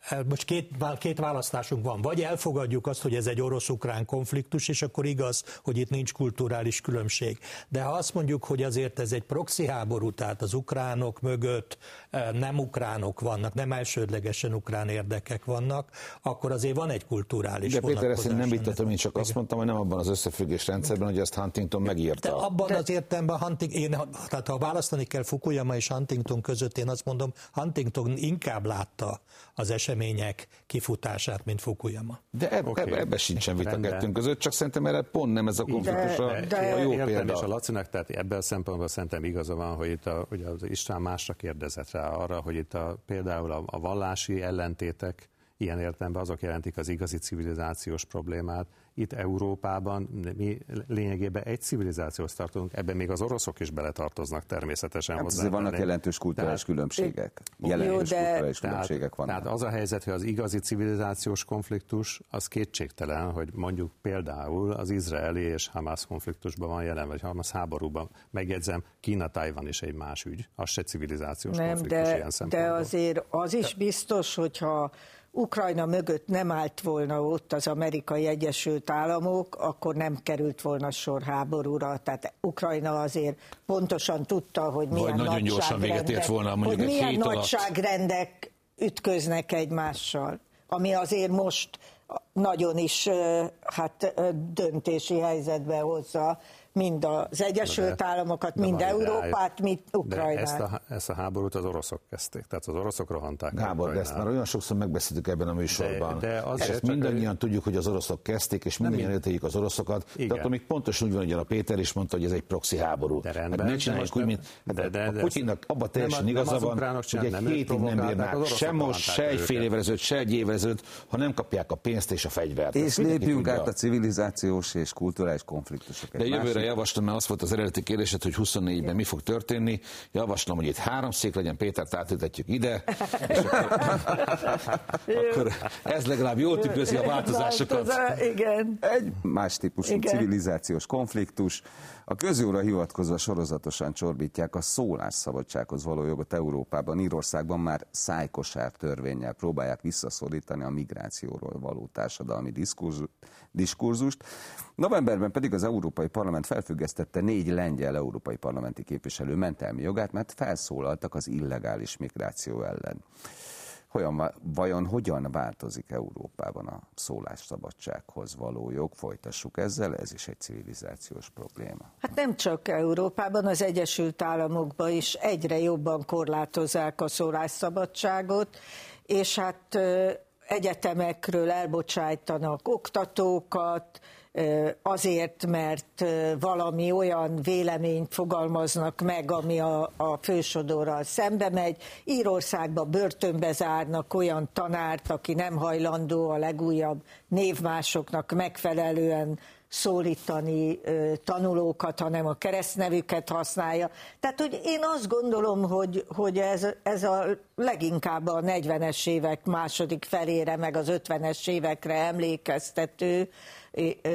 Eh, most két, két választásunk van. Vagy elfogadjuk azt, hogy ez egy orosz-ukrán konfliktus, és akkor igaz, hogy itt nincs kulturális különbség. De ha azt mondjuk, hogy azért ez egy proxy háború, tehát az ukránok mögött eh, nem ukránok vannak, nem elsődlegesen ukrán érdekek vannak, akkor azért van egy kulturális De Péter, ezt én nem vitatom, én csak Igen. azt mondtam, hogy nem abban az összefüggés rendszerben, hogy ezt Huntington megírta. De abban De... az értelemben, Huntington, én, tehát ha választani kell Fukuyama és Huntington között, én azt mondom, Huntington inkább látta az események kifutását, mint Fukuyama. De eb, okay. ebbe, ebbe sincsen vita kettőnk között, csak szerintem erre pont nem ez a konfliktus a, de, de, a jó értem, példa. És a Lacinak, tehát ebben a szempontból szerintem igaza van, hogy itt a, ugye az István másra kérdezett rá arra, hogy itt a, például a, a vallási ellentétek ilyen értelemben azok jelentik az igazi civilizációs problémát, itt Európában mi lényegében egy civilizációhoz tartunk, ebben még az oroszok is beletartoznak természetesen hát hozzá. Vannak jelentős kulturális tehát, különbségek. Jelentős jó, de, kulturális tehát, különbségek vannak. Tehát az a helyzet, hogy az igazi civilizációs konfliktus, az kétségtelen, hogy mondjuk például az izraeli és Hamas konfliktusban van jelen, vagy Hamas háborúban. Megjegyzem, Kína-Tajvan is egy más ügy, az se civilizációs Nem, konfliktus de, ilyen szempontból. De azért az is biztos, hogyha Ukrajna mögött nem állt volna ott az amerikai Egyesült Államok, akkor nem került volna sor háborúra. Tehát Ukrajna azért pontosan tudta, hogy milyen Vagy nagyon gyorsan véget ért volna mondjuk hogy milyen nagyságrendek ütköznek egymással, ami azért most nagyon is hát döntési helyzetbe hozza mind az Egyesült de, Államokat, mind Európát, mind Ukrajnát. Ezt a, ezt a háborút az oroszok kezdték, tehát az oroszok rohanták. Gábor, de ezt már olyan sokszor megbeszéltük ebben a műsorban. De, de azért ezt mindannyian ő... tudjuk, hogy az oroszok kezdték, és mindannyian értéljük az oroszokat, Igen. de akkor még pontosan úgy van, hogy a Péter is mondta, hogy ez egy proxy háború. De rendben, hát ne csináljuk úgy, mint hát de, de, de, a Putyinnak abban teljesen igaza van, hogy egy hétig nem bírnák se most, se egy fél évvel ezelőtt, se egy évvel ezelőtt, ha nem kapják a pénzt és a fegyvert. És lépjünk át a civilizációs és kulturális konfliktusokat. De jövőre javaslom, mert az volt az eredeti kérdésed, hogy 24-ben mi fog történni. Javaslom, hogy itt három szék legyen, Pétert átültetjük ide, és akkor, akkor ez legalább jól tükrözi a változásokat. Igen. Egy más típusú Igen. civilizációs konfliktus. A közjóra hivatkozva sorozatosan csorbítják a szólásszabadsághoz való jogot Európában, Írországban már szájkosár törvényel próbálják visszaszorítani a migrációról való társadalmi diskurzust. Novemberben pedig az Európai Parlament felfüggesztette négy lengyel európai parlamenti képviselő mentelmi jogát, mert felszólaltak az illegális migráció ellen. Hogyan, vajon hogyan változik Európában a szólásszabadsághoz való jog? Folytassuk ezzel, ez is egy civilizációs probléma. Hát nem csak Európában, az Egyesült Államokban is egyre jobban korlátozzák a szólásszabadságot, és hát egyetemekről elbocsájtanak oktatókat, azért, mert valami olyan véleményt fogalmaznak meg, ami a, a fősodorral szembe megy. Írországba börtönbe zárnak olyan tanárt, aki nem hajlandó a legújabb névmásoknak megfelelően szólítani tanulókat, hanem a keresztnevüket használja. Tehát, hogy én azt gondolom, hogy, hogy ez, ez a leginkább a 40-es évek második felére, meg az 50-es évekre emlékeztető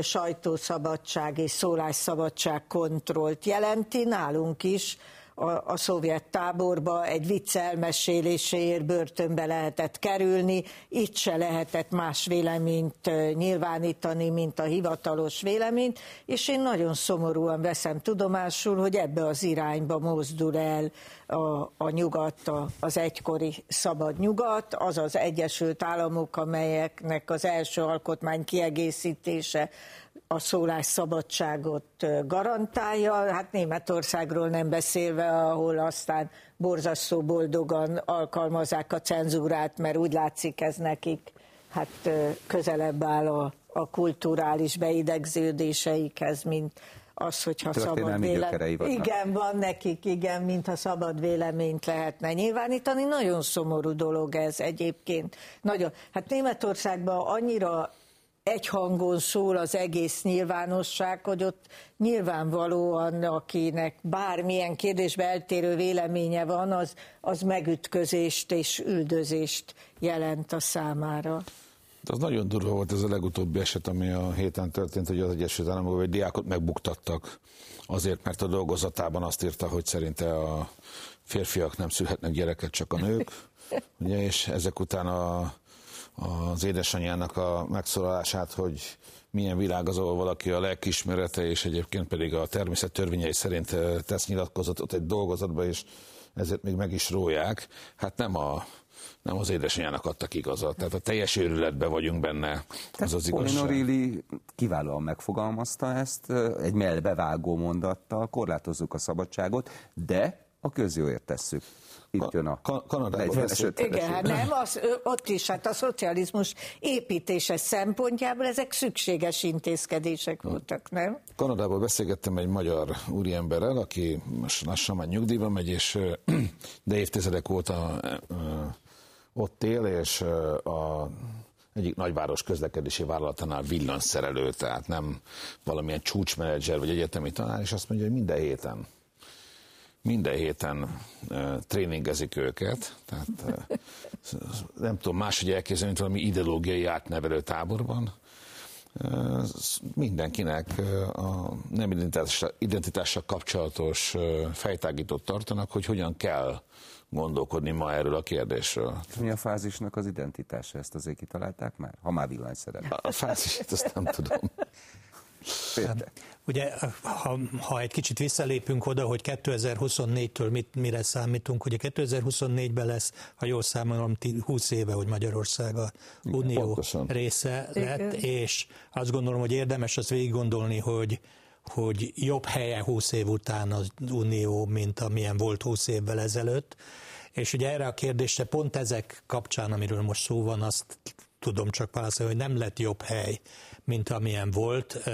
sajtószabadság és szólásszabadság kontrollt jelenti. Nálunk is a, a szovjet táborba egy vicc elmeséléséért börtönbe lehetett kerülni, itt se lehetett más véleményt nyilvánítani, mint a hivatalos véleményt, és én nagyon szomorúan veszem tudomásul, hogy ebbe az irányba mozdul el a, a nyugat, a, az egykori szabad nyugat, az az Egyesült Államok, amelyeknek az első alkotmány kiegészítése a szólásszabadságot garantálja, hát Németországról nem beszélve, ahol aztán borzasztó boldogan alkalmazák a cenzúrát, mert úgy látszik ez nekik hát közelebb áll a, a kulturális beidegződéseikhez, mint az, hogyha szabad véleményt. Igen, van nekik, igen, mintha szabad véleményt lehetne nyilvánítani. Nagyon szomorú dolog ez egyébként. Nagyon. Hát Németországban annyira egy hangon szól az egész nyilvánosság, hogy ott nyilvánvalóan, akinek bármilyen kérdésbe eltérő véleménye van, az, az megütközést és üldözést jelent a számára. De az nagyon durva volt ez a legutóbbi eset, ami a héten történt, hogy az Egyesült Államokban egy diákot megbuktattak azért, mert a dolgozatában azt írta, hogy szerinte a férfiak nem szülhetnek gyereket, csak a nők. Ugye, és ezek után a az édesanyjának a megszólalását, hogy milyen világ az, ahol valaki a lelkismerete, és egyébként pedig a természet törvényei szerint eh, tesz nyilatkozatot egy dolgozatba, és ezért még meg is róják. Hát nem a nem az édesanyjának adtak igazat. Tehát a teljes őrületben vagyunk benne, az az igazság. Pauline kiválóan megfogalmazta ezt, eh, egy melbevágó mondattal, korlátozzuk a szabadságot, de a közjóért tesszük itt jön a Kanadában. Igen, hát nem, az, ott is, hát a szocializmus építése szempontjából ezek szükséges intézkedések voltak, nem? Kanadában beszélgettem egy magyar úriemberrel, aki most lassan már nyugdíjba megy, és de évtizedek óta ott él, és a egyik nagyváros közlekedési vállalatánál villanszerelő, tehát nem valamilyen csúcsmenedzser vagy egyetemi tanár, és azt mondja, hogy minden héten minden héten tréningezik őket, tehát nem tudom máshogy elképzelni, mint valami ideológiai átnevelő táborban. Mindenkinek a nem identitással, identitással kapcsolatos fejtágítót tartanak, hogy hogyan kell gondolkodni ma erről a kérdésről. Mi a fázisnak az identitása? Ezt azért kitalálták már? Ha már villanyszerelő. A fázisát azt nem tudom. Péter. Ugye, ha, ha egy kicsit visszalépünk oda, hogy 2024-től mit, mire számítunk, ugye 2024-ben lesz, ha jól számolom, 20 éve, hogy Magyarország a Unió Pontosan. része lett, és azt gondolom, hogy érdemes azt végig gondolni, hogy hogy jobb helye 20 év után az Unió, mint amilyen volt 20 évvel ezelőtt. És ugye erre a kérdésre pont ezek kapcsán, amiről most szó van, azt tudom csak válaszolni, hogy nem lett jobb hely mint amilyen volt.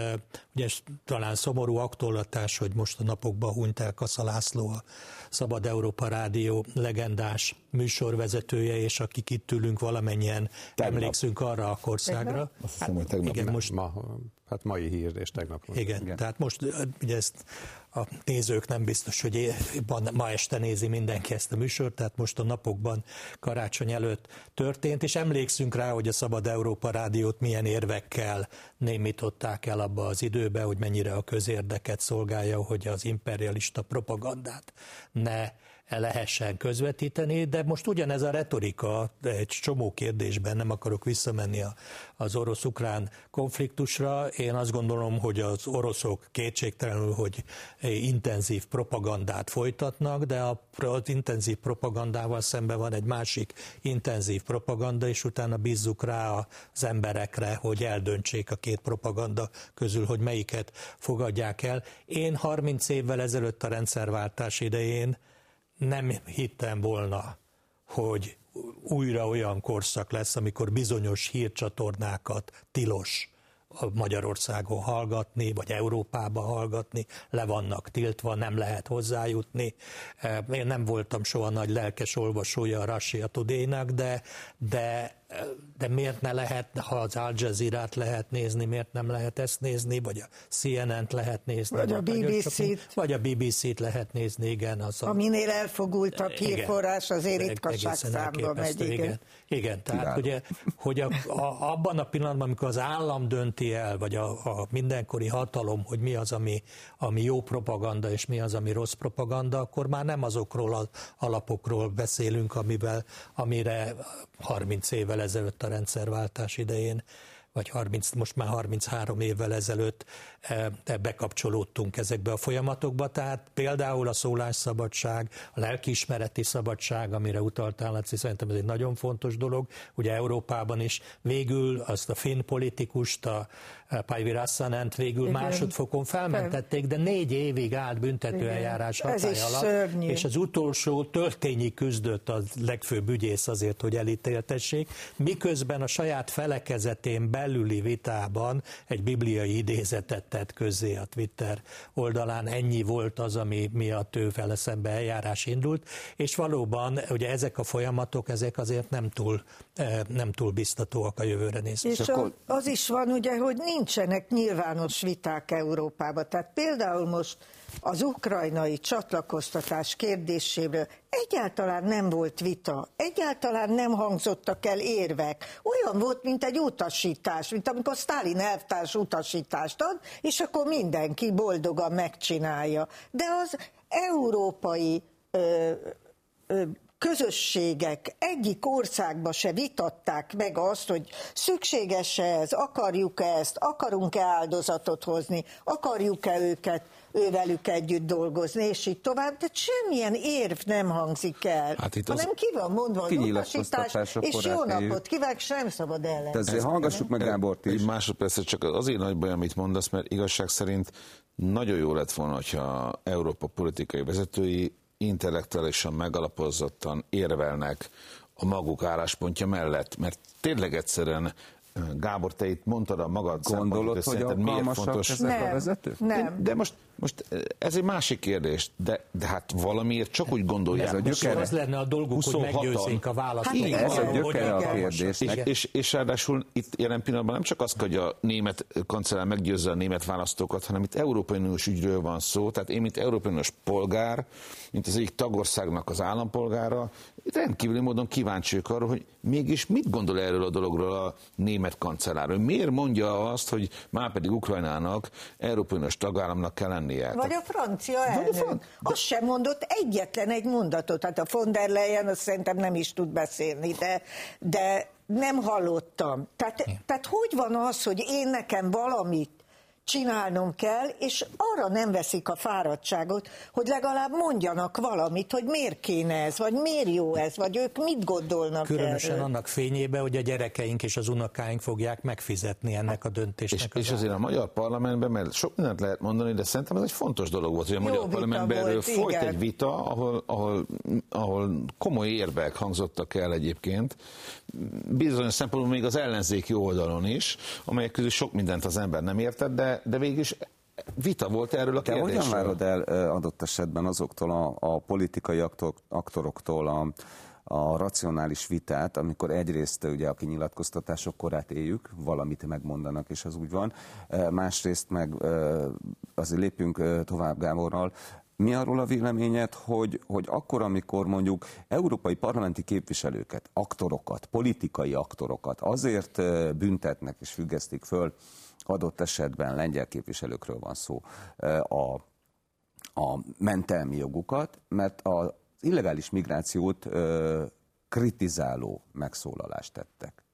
Ugye talán szomorú aktualitás, hogy most a napokban hunyt el Kassa László, a Szabad Európa Rádió legendás műsorvezetője, és akik itt ülünk valamennyien tegnap. emlékszünk arra a kországra. Azt hiszem, hogy tegnap. Igen, most, ma, hát mai hír, és tegnap. Igen, igen, tehát most ugye ezt a nézők nem biztos, hogy ma este nézi mindenki ezt a műsort, tehát most a napokban karácsony előtt történt, és emlékszünk rá, hogy a Szabad Európa Rádiót milyen érvekkel némították el abba az időbe, hogy mennyire a közérdeket szolgálja, hogy az imperialista propagandát ne lehessen közvetíteni, de most ugyanez a retorika egy csomó kérdésben, nem akarok visszamenni a, az orosz-ukrán konfliktusra. Én azt gondolom, hogy az oroszok kétségtelenül, hogy intenzív propagandát folytatnak, de az intenzív propagandával szemben van egy másik intenzív propaganda, és utána bízzuk rá az emberekre, hogy eldöntsék a két propaganda közül, hogy melyiket fogadják el. Én 30 évvel ezelőtt a rendszerváltás idején nem hittem volna, hogy újra olyan korszak lesz, amikor bizonyos hírcsatornákat tilos Magyarországon hallgatni, vagy Európába hallgatni, le vannak tiltva, nem lehet hozzájutni. Én nem voltam soha nagy lelkes olvasója a Russia Today-nak, de, de de miért ne lehet, ha az Al Jazeera-t lehet nézni, miért nem lehet ezt nézni, vagy a CNN-t lehet nézni. Vagy a BBC-t. Vagy a BBC-t lehet nézni, igen. Az a, Aminél elfogultabb hírforrás azért ritkaság számba megy. Igen. igen. Igen, tehát Kiváló. ugye, hogy a, a, abban a pillanatban, amikor az állam dönti el, vagy a, a mindenkori hatalom, hogy mi az, ami, ami jó propaganda, és mi az, ami rossz propaganda, akkor már nem azokról az alapokról beszélünk, amivel, amire 30 évvel ezelőtt a rendszerváltás idején vagy 30, most már 33 évvel ezelőtt bekapcsolódtunk ezekbe a folyamatokba, tehát például a szólásszabadság, a lelkiismereti szabadság, amire utaltál, Laci, szerintem ez egy nagyon fontos dolog, ugye Európában is végül azt a finn politikust, a Pajvi Rassanent végül Igen. másodfokon felmentették, de négy évig állt büntetőeljárás hatály alatt, szörnyű. és az utolsó töltényi küzdött a legfőbb ügyész azért, hogy elítéltessék, miközben a saját felekezetén belüli vitában egy bibliai idézetet tett közzé a Twitter oldalán, ennyi volt az, ami miatt ő vele szembe eljárás indult, és valóban ugye ezek a folyamatok, ezek azért nem túl, eh, nem túl biztatóak a jövőre nézve. És akkor... az is van ugye, hogy nincsenek nyilvános viták Európában. Tehát például most az ukrajnai csatlakoztatás kérdéséről egyáltalán nem volt vita, egyáltalán nem hangzottak el érvek. Olyan volt, mint egy utasítás, mint amikor Stalin elvtárs utasítást ad, és akkor mindenki boldogan megcsinálja. De az európai ö, ö, közösségek egyik országba se vitatták meg azt, hogy szükséges-e ez, akarjuk-e ezt, akarunk-e áldozatot hozni, akarjuk-e őket ővelük együtt dolgozni, és így tovább, de semmilyen érv nem hangzik el, hát itt hanem ki van mondva az utasítás, és jó napot kívánok, sem szabad ellen. Ezért hallgassuk meg Gábort is. Egy másodpercet csak azért nagy baj, amit mondasz, mert igazság szerint nagyon jó lett volna, hogyha Európa politikai vezetői intellektuálisan megalapozottan érvelnek a maguk álláspontja mellett, mert tényleg egyszerűen Gábor, te itt mondtad a magad Gondolod, hogy miért fontos ezek nem, a vezetők? Nem. De most, most ez egy másik kérdés, de, de hát valamiért csak úgy gondolják. Ez a gyökere. Az lenne a dolguk, hogy meggyőzzék a választókat. Hát, ez a gyökere a kérdésnek. És, és, és ráadásul itt jelen pillanatban nem csak az, hogy a német kancellár meggyőzze a német választókat, hanem itt Európai Uniós ügyről van szó. Tehát én, mint Európai Uniós polgár, mint az egyik tagországnak az állampolgára, rendkívüli módon kíváncsiak arra, hogy mégis mit gondol erről a dologról a német kancellár. Miért mondja azt, hogy már pedig Ukrajnának Európai Uniós tagállamnak kell lennie? Vagy a francia elnök. Vagy a fran... Azt sem mondott egyetlen egy mondatot. Hát a von der Leyen azt szerintem nem is tud beszélni, de, de nem hallottam. Tehát, tehát hogy van az, hogy én nekem valamit csinálnom kell, és arra nem veszik a fáradtságot, hogy legalább mondjanak valamit, hogy miért kéne ez, vagy miért jó ez, vagy ők mit gondolnak Különösen erről. annak fényébe, hogy a gyerekeink és az unokáink fogják megfizetni ennek a döntésnek. És, az és azért a magyar parlamentben, mert sok mindent lehet mondani, de szerintem ez egy fontos dolog volt, hogy a jó magyar parlamentben erről volt, folyt igen. egy vita, ahol, ahol, ahol komoly érvek hangzottak el egyébként, bizonyos szempontból még az ellenzéki oldalon is, amelyek közül sok mindent az ember nem értett, de, de végig is vita volt erről a Te kérdésről. hogyan várod el adott esetben azoktól a, a politikai aktor, aktoroktól a, a racionális vitát, amikor egyrészt ugye a kinyilatkoztatások korát éljük, valamit megmondanak, és az úgy van, másrészt meg azért lépjünk tovább Gáborral, mi arról a véleményed, hogy, hogy akkor, amikor mondjuk európai parlamenti képviselőket, aktorokat, politikai aktorokat azért büntetnek és függesztik föl, adott esetben lengyel képviselőkről van szó, a, a mentelmi jogukat, mert a illegális migrációt kritizáló megszólalást tettek.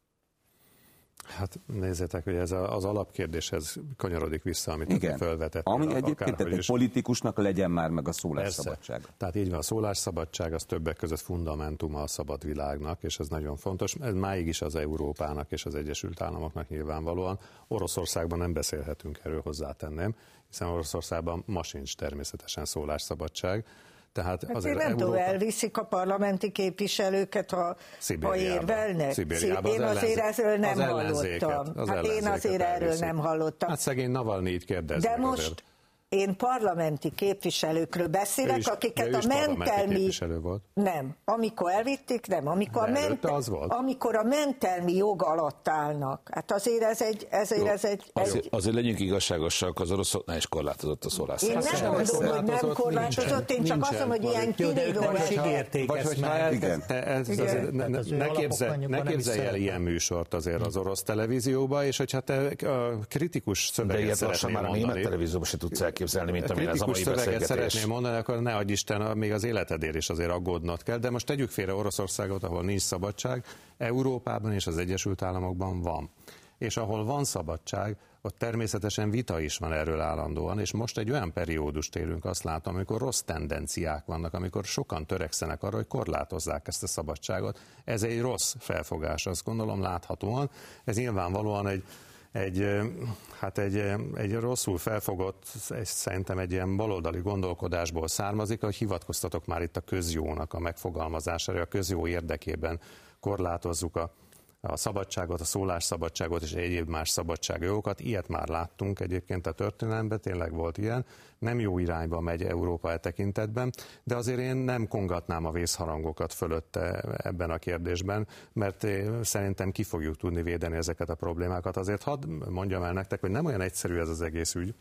Hát nézzétek, hogy ez az alapkérdéshez kanyarodik vissza, amit Igen. felvetett. Ami egyébként egy is. politikusnak legyen már meg a szólásszabadság. Tehát így van, a szólásszabadság az többek között fundamentuma a szabad világnak, és ez nagyon fontos. Ez máig is az Európának és az Egyesült Államoknak nyilvánvalóan. Oroszországban nem beszélhetünk erről hozzátenném, hiszen Oroszországban ma sincs természetesen szólásszabadság. Tehát Hát azért én nem Európa... tudom, elviszik a parlamenti képviselőket, ha, ha érvelnek. Szibériába az én azért erről nem az hallottam. az hát én azért erről elviszik. nem hallottam. Hát szegény Navalnyi így kérdez De most azért. Én parlamenti képviselőkről beszélek, is- akiket de a mentelmi... képviselő volt. Nem. Amikor elvitték, nem. Amikor a, De előtte az volt. amikor a mentelmi jog alatt állnak. Hát azért ez egy... Ezért ez egy, Azért, egy azért legyünk igazságosak, az oroszoknál is korlátozott a én szólásszabadság. nem mondom, hogy nem korlátozott, korlátozott, én csak azt nincsen. mondom, hogy ilyen Jó, de kirívó ígérték Vagy ezt hogyha meg. ez, Igen. te, ez, Igen. azért, ne, képzelj, el ilyen műsort azért az orosz televízióba, és hogyha te a kritikus De szöveget ilyet lassan szeretnél már a német mondani, televízióban se tudsz elképzelni, mint amilyen az a mai beszélgetés. szeretnél mondani, akkor ne adj Isten, még az életedért is azért aggódnod kell. De most tegyük félre Oroszországot, ahol nincs szabadság, Európában és az Egyesült Államokban van. És ahol van szabadság, ott természetesen vita is van erről állandóan, és most egy olyan periódust élünk, azt látom, amikor rossz tendenciák vannak, amikor sokan törekszenek arra, hogy korlátozzák ezt a szabadságot. Ez egy rossz felfogás, azt gondolom láthatóan. Ez nyilvánvalóan egy, egy, hát egy, egy rosszul felfogott, egy, szerintem egy ilyen baloldali gondolkodásból származik, hogy hivatkoztatok már itt a közjónak a megfogalmazására, a közjó érdekében korlátozzuk a, a szabadságot, a szólásszabadságot és egyéb más szabadságjogokat. Ilyet már láttunk egyébként a történelemben, tényleg volt ilyen. Nem jó irányba megy Európa e tekintetben, de azért én nem kongatnám a vészharangokat fölötte ebben a kérdésben, mert szerintem ki fogjuk tudni védeni ezeket a problémákat. Azért hadd mondjam el nektek, hogy nem olyan egyszerű ez az egész ügy.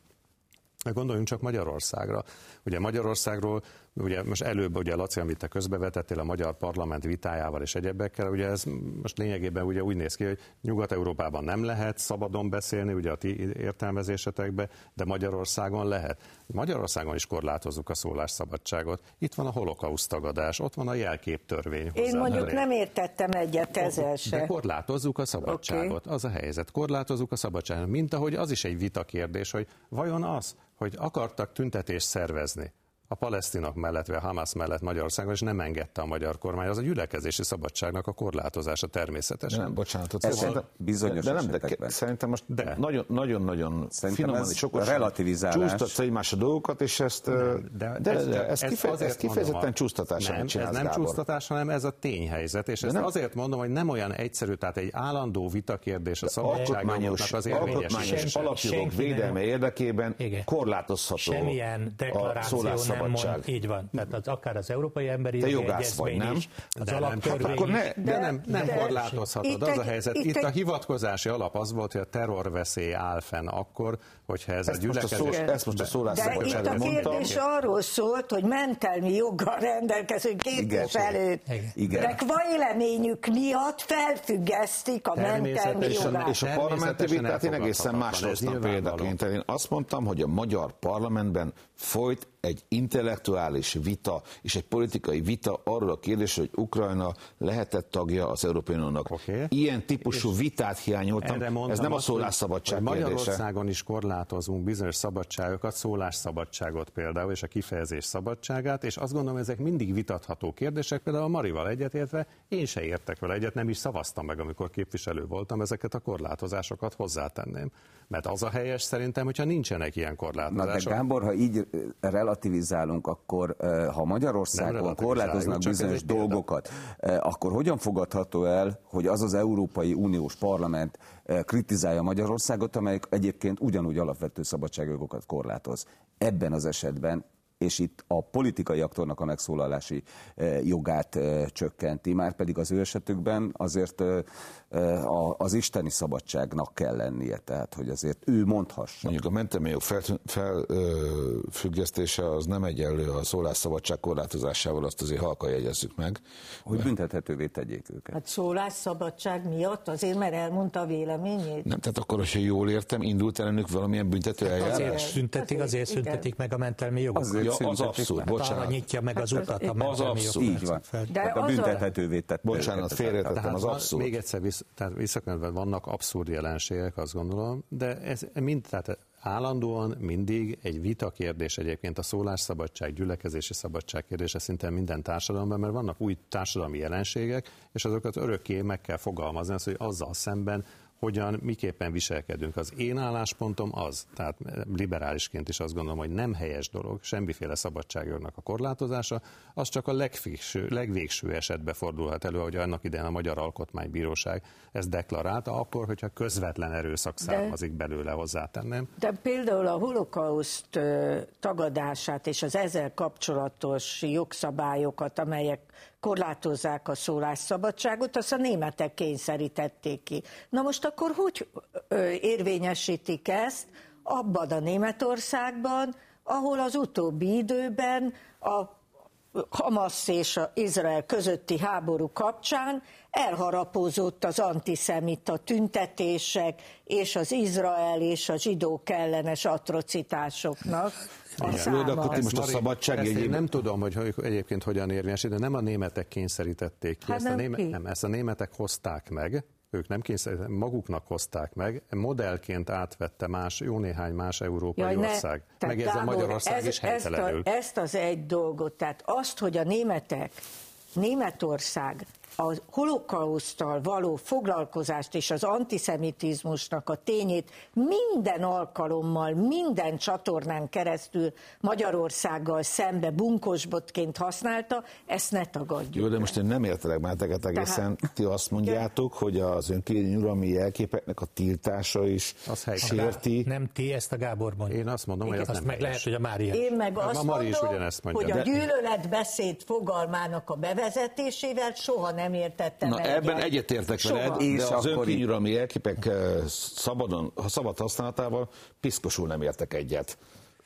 Gondoljunk csak Magyarországra. Ugye Magyarországról, ugye most előbb, ugye Laci, amit te közbevetettél a magyar parlament vitájával és egyebekkel, ugye ez most lényegében ugye úgy néz ki, hogy Nyugat-Európában nem lehet szabadon beszélni, ugye a ti értelmezésetekbe, de Magyarországon lehet. Magyarországon is korlátozzuk a szólásszabadságot. Itt van a holokauszt tagadás, ott van a jelképtörvény. Én hozzá mondjuk mellé. nem értettem egyet ezzel De se. korlátozzuk a szabadságot. Az a helyzet. Korlátozzuk a szabadságot. Mint ahogy az is egy vita kérdés, hogy vajon az, hogy akartak tüntetést szervezni a palesztinok mellett, vagy a Hamas mellett Magyarországon, és nem engedte a magyar kormány, az a gyülekezési szabadságnak a korlátozása De természetesen. nem, bocsánat. Ez Szóval, bizonyos de, de nem, de szerintem most De. nagyon, nagyon, nagyon finoman ez és okosan relativizálás. csúsztatsz egymás a dolgokat, és ezt, de, de, de, ez, de ez, ez kife, ez kifejezetten mondom, csúsztatás, nem, ez nem Gábor. csúsztatás, hanem ez a tényhelyzet, és ezt nem- azért mondom, hogy nem olyan egyszerű, tehát egy állandó vitakérdés a szabadságjogoknak az érvényesítése. alapjogok védelme érdekében korlátozható Semmilyen a deklaráció nem szólásszabadság. mond, így van. Tehát az, akár az Európai Emberi Te jogász vagy, nem? is, az De nem, hát akkor ne- is. De, nem, nem de- korlátozhatod. Itt Az a helyzet. itt Itt, a hivatkozási alap az volt, hogy a terrorveszély áll fenn akkor, hogyha ez a Ezt most a, gyülekezés... szó, ezt most a De itt a mondtam. kérdés arról szólt, hogy mentelmi joggal rendelkező képviselők Igen. de véleményük miatt felfüggesztik a mentelmi jogát. és a parlamenti vitát én egészen más elfogadhatatlan, ez hoztam példaként. Én azt mondtam, hogy a magyar parlamentben folyt egy intellektuális vita és egy politikai vita arról a kérdésről, hogy Ukrajna lehetett tagja az Európai Uniónak. Oké. Ilyen típusú vitát hiányoltam. Ez nem a azt, szólásszabadság hogy kérdése. Magyarországon is korlátozunk bizonyos szabadságokat, szólásszabadságot például, és a kifejezés szabadságát, és azt gondolom, ezek mindig vitatható kérdések, például a Marival egyetértve, én se értek vele egyet, nem is szavaztam meg, amikor képviselő voltam, ezeket a korlátozásokat hozzátenném. Mert az a helyes szerintem, hogyha nincsenek ilyen Na de korlátozások. Gábor, ha így relativizálunk, akkor ha Magyarországon korlátoznak bizonyos dolgokat, akkor hogyan fogadható el, hogy az az Európai Uniós Parlament kritizálja Magyarországot, amelyik egyébként ugyanúgy alapvető szabadságjogokat korlátoz? Ebben az esetben és itt a politikai aktornak a megszólalási eh, jogát eh, csökkenti, már pedig az ő esetükben azért eh, az isteni szabadságnak kell lennie, tehát hogy azért ő mondhassa. Mondjuk a mentelmi jog felfüggesztése az nem egyenlő a szólásszabadság korlátozásával, azt azért halka jegyezzük meg. hogy büntethetővé tegyék őket. Hát szólásszabadság miatt azért, mert elmondta a véleményét. Nem, tehát akkor, hogyha jól értem, indult ellenük valamilyen büntető eljárás? Azért szüntetik, Azért, azért szüntetik meg a mentelmi jogokat. Ja, az abszurd, meg. bocsánat. Arra nyitja meg az utat a az abszurd. Így van. De a büntethetővé tett. Bocsánat, félretettem, az abszurd. Még egyszer vissza, tehát visszakönyvben vannak abszurd jelenségek, azt gondolom, de ez mind, tehát állandóan mindig egy vita kérdés egyébként a szólásszabadság, gyülekezési szabadság kérdése szinte minden társadalomban, mert vannak új társadalmi jelenségek, és azokat örökké meg kell fogalmazni, az, hogy azzal szemben hogyan, miképpen viselkedünk. Az én álláspontom az, tehát liberálisként is azt gondolom, hogy nem helyes dolog semmiféle szabadságjognak a korlátozása, az csak a legvégső, legvégső esetben fordulhat elő, ahogy annak idején a Magyar Alkotmánybíróság ezt deklarálta, akkor, hogyha közvetlen erőszak származik belőle, hozzátenném. De például a holokauszt tagadását és az ezzel kapcsolatos jogszabályokat, amelyek korlátozzák a szólásszabadságot, azt a németek kényszerítették ki. Na most akkor hogy érvényesítik ezt abban a Németországban, ahol az utóbbi időben a Hamas és a Izrael közötti háború kapcsán elharapózott az antiszemita tüntetések és az Izrael és a zsidók ellenes atrocitásoknak a Jó, de akkor most a szabadság ezt én jegyében- nem tudom, hogy egyébként hogyan érvényesít, de nem a németek kényszerítették ki. Hát ezt, a nem néme, ki? nem, ezt a németek hozták meg, ők nem kényszerítették, maguknak hozták meg, modellként átvette más, jó néhány más európai Jaj, ne- ország. ez a Magyarország ez- is ezt, helytelenül. a, ezt az egy dolgot, tehát azt, hogy a németek, Németország a holokauszttal való foglalkozást és az antiszemitizmusnak a tényét minden alkalommal, minden csatornán keresztül Magyarországgal szembe bunkosbotként használta, ezt ne tagadjuk. Jó, de most én nem értelek benneteket egészen. Ti azt mondjátok, hogy az önkényű uralmi jelképeknek a tiltása is Az sérti. Nem ti, ezt a Gábor mondja. Én azt mondom, hogy ez Azt nem meg helyes. lehet, hogy a Mária. Én meg A azt Mari is mondom, ugyanezt mondja. hogy a gyűlöletbeszéd fogalmának a bevezetésével soha nem értettem Na egyet. ebben egyetértek veled, És de az akkor önkényű így- uralmi jelképek eh, szabadon, ha szabad használatával piszkosul nem értek egyet.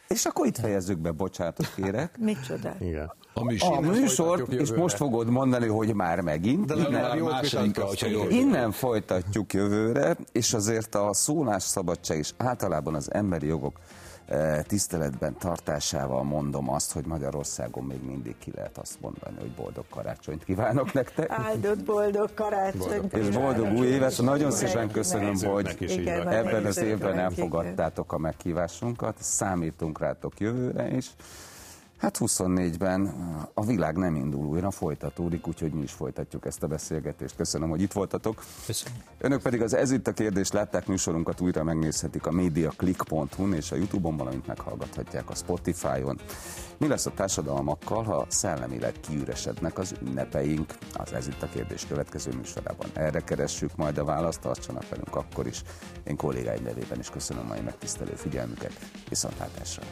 És akkor itt fejezzük be, bocsánatot kérek. Micsoda? Igen. A A műsor. műsort, folytatjuk és most fogod mondani, hogy már megint. De Innen- jót másodikra, hogyha jól Innen folytatjuk jövőre, és azért a szólásszabadság és általában az emberi jogok tiszteletben tartásával mondom azt, hogy Magyarországon még mindig ki lehet azt mondani, hogy boldog karácsonyt kívánok nektek. Áldott boldog karácsony. És boldog új évet! Nagyon szépen köszönöm, hogy Igen, ebben az évben elfogadtátok a meghívásunkat, számítunk rátok jövőre is. Hát 24-ben a világ nem indul újra, folytatódik, úgyhogy mi is folytatjuk ezt a beszélgetést. Köszönöm, hogy itt voltatok. Köszönöm. Önök pedig az Ez itt a kérdés látták műsorunkat újra megnézhetik a mediaclick.hu-n és a Youtube-on, valamint meghallgathatják a Spotify-on. Mi lesz a társadalmakkal, ha szellemileg kiüresednek az ünnepeink? Az Ez itt a kérdés következő műsorában. Erre keressük majd a választ, tartsanak velünk akkor is. Én kollégáim nevében is köszönöm mai megtisztelő figyelmüket. Viszontlátásra!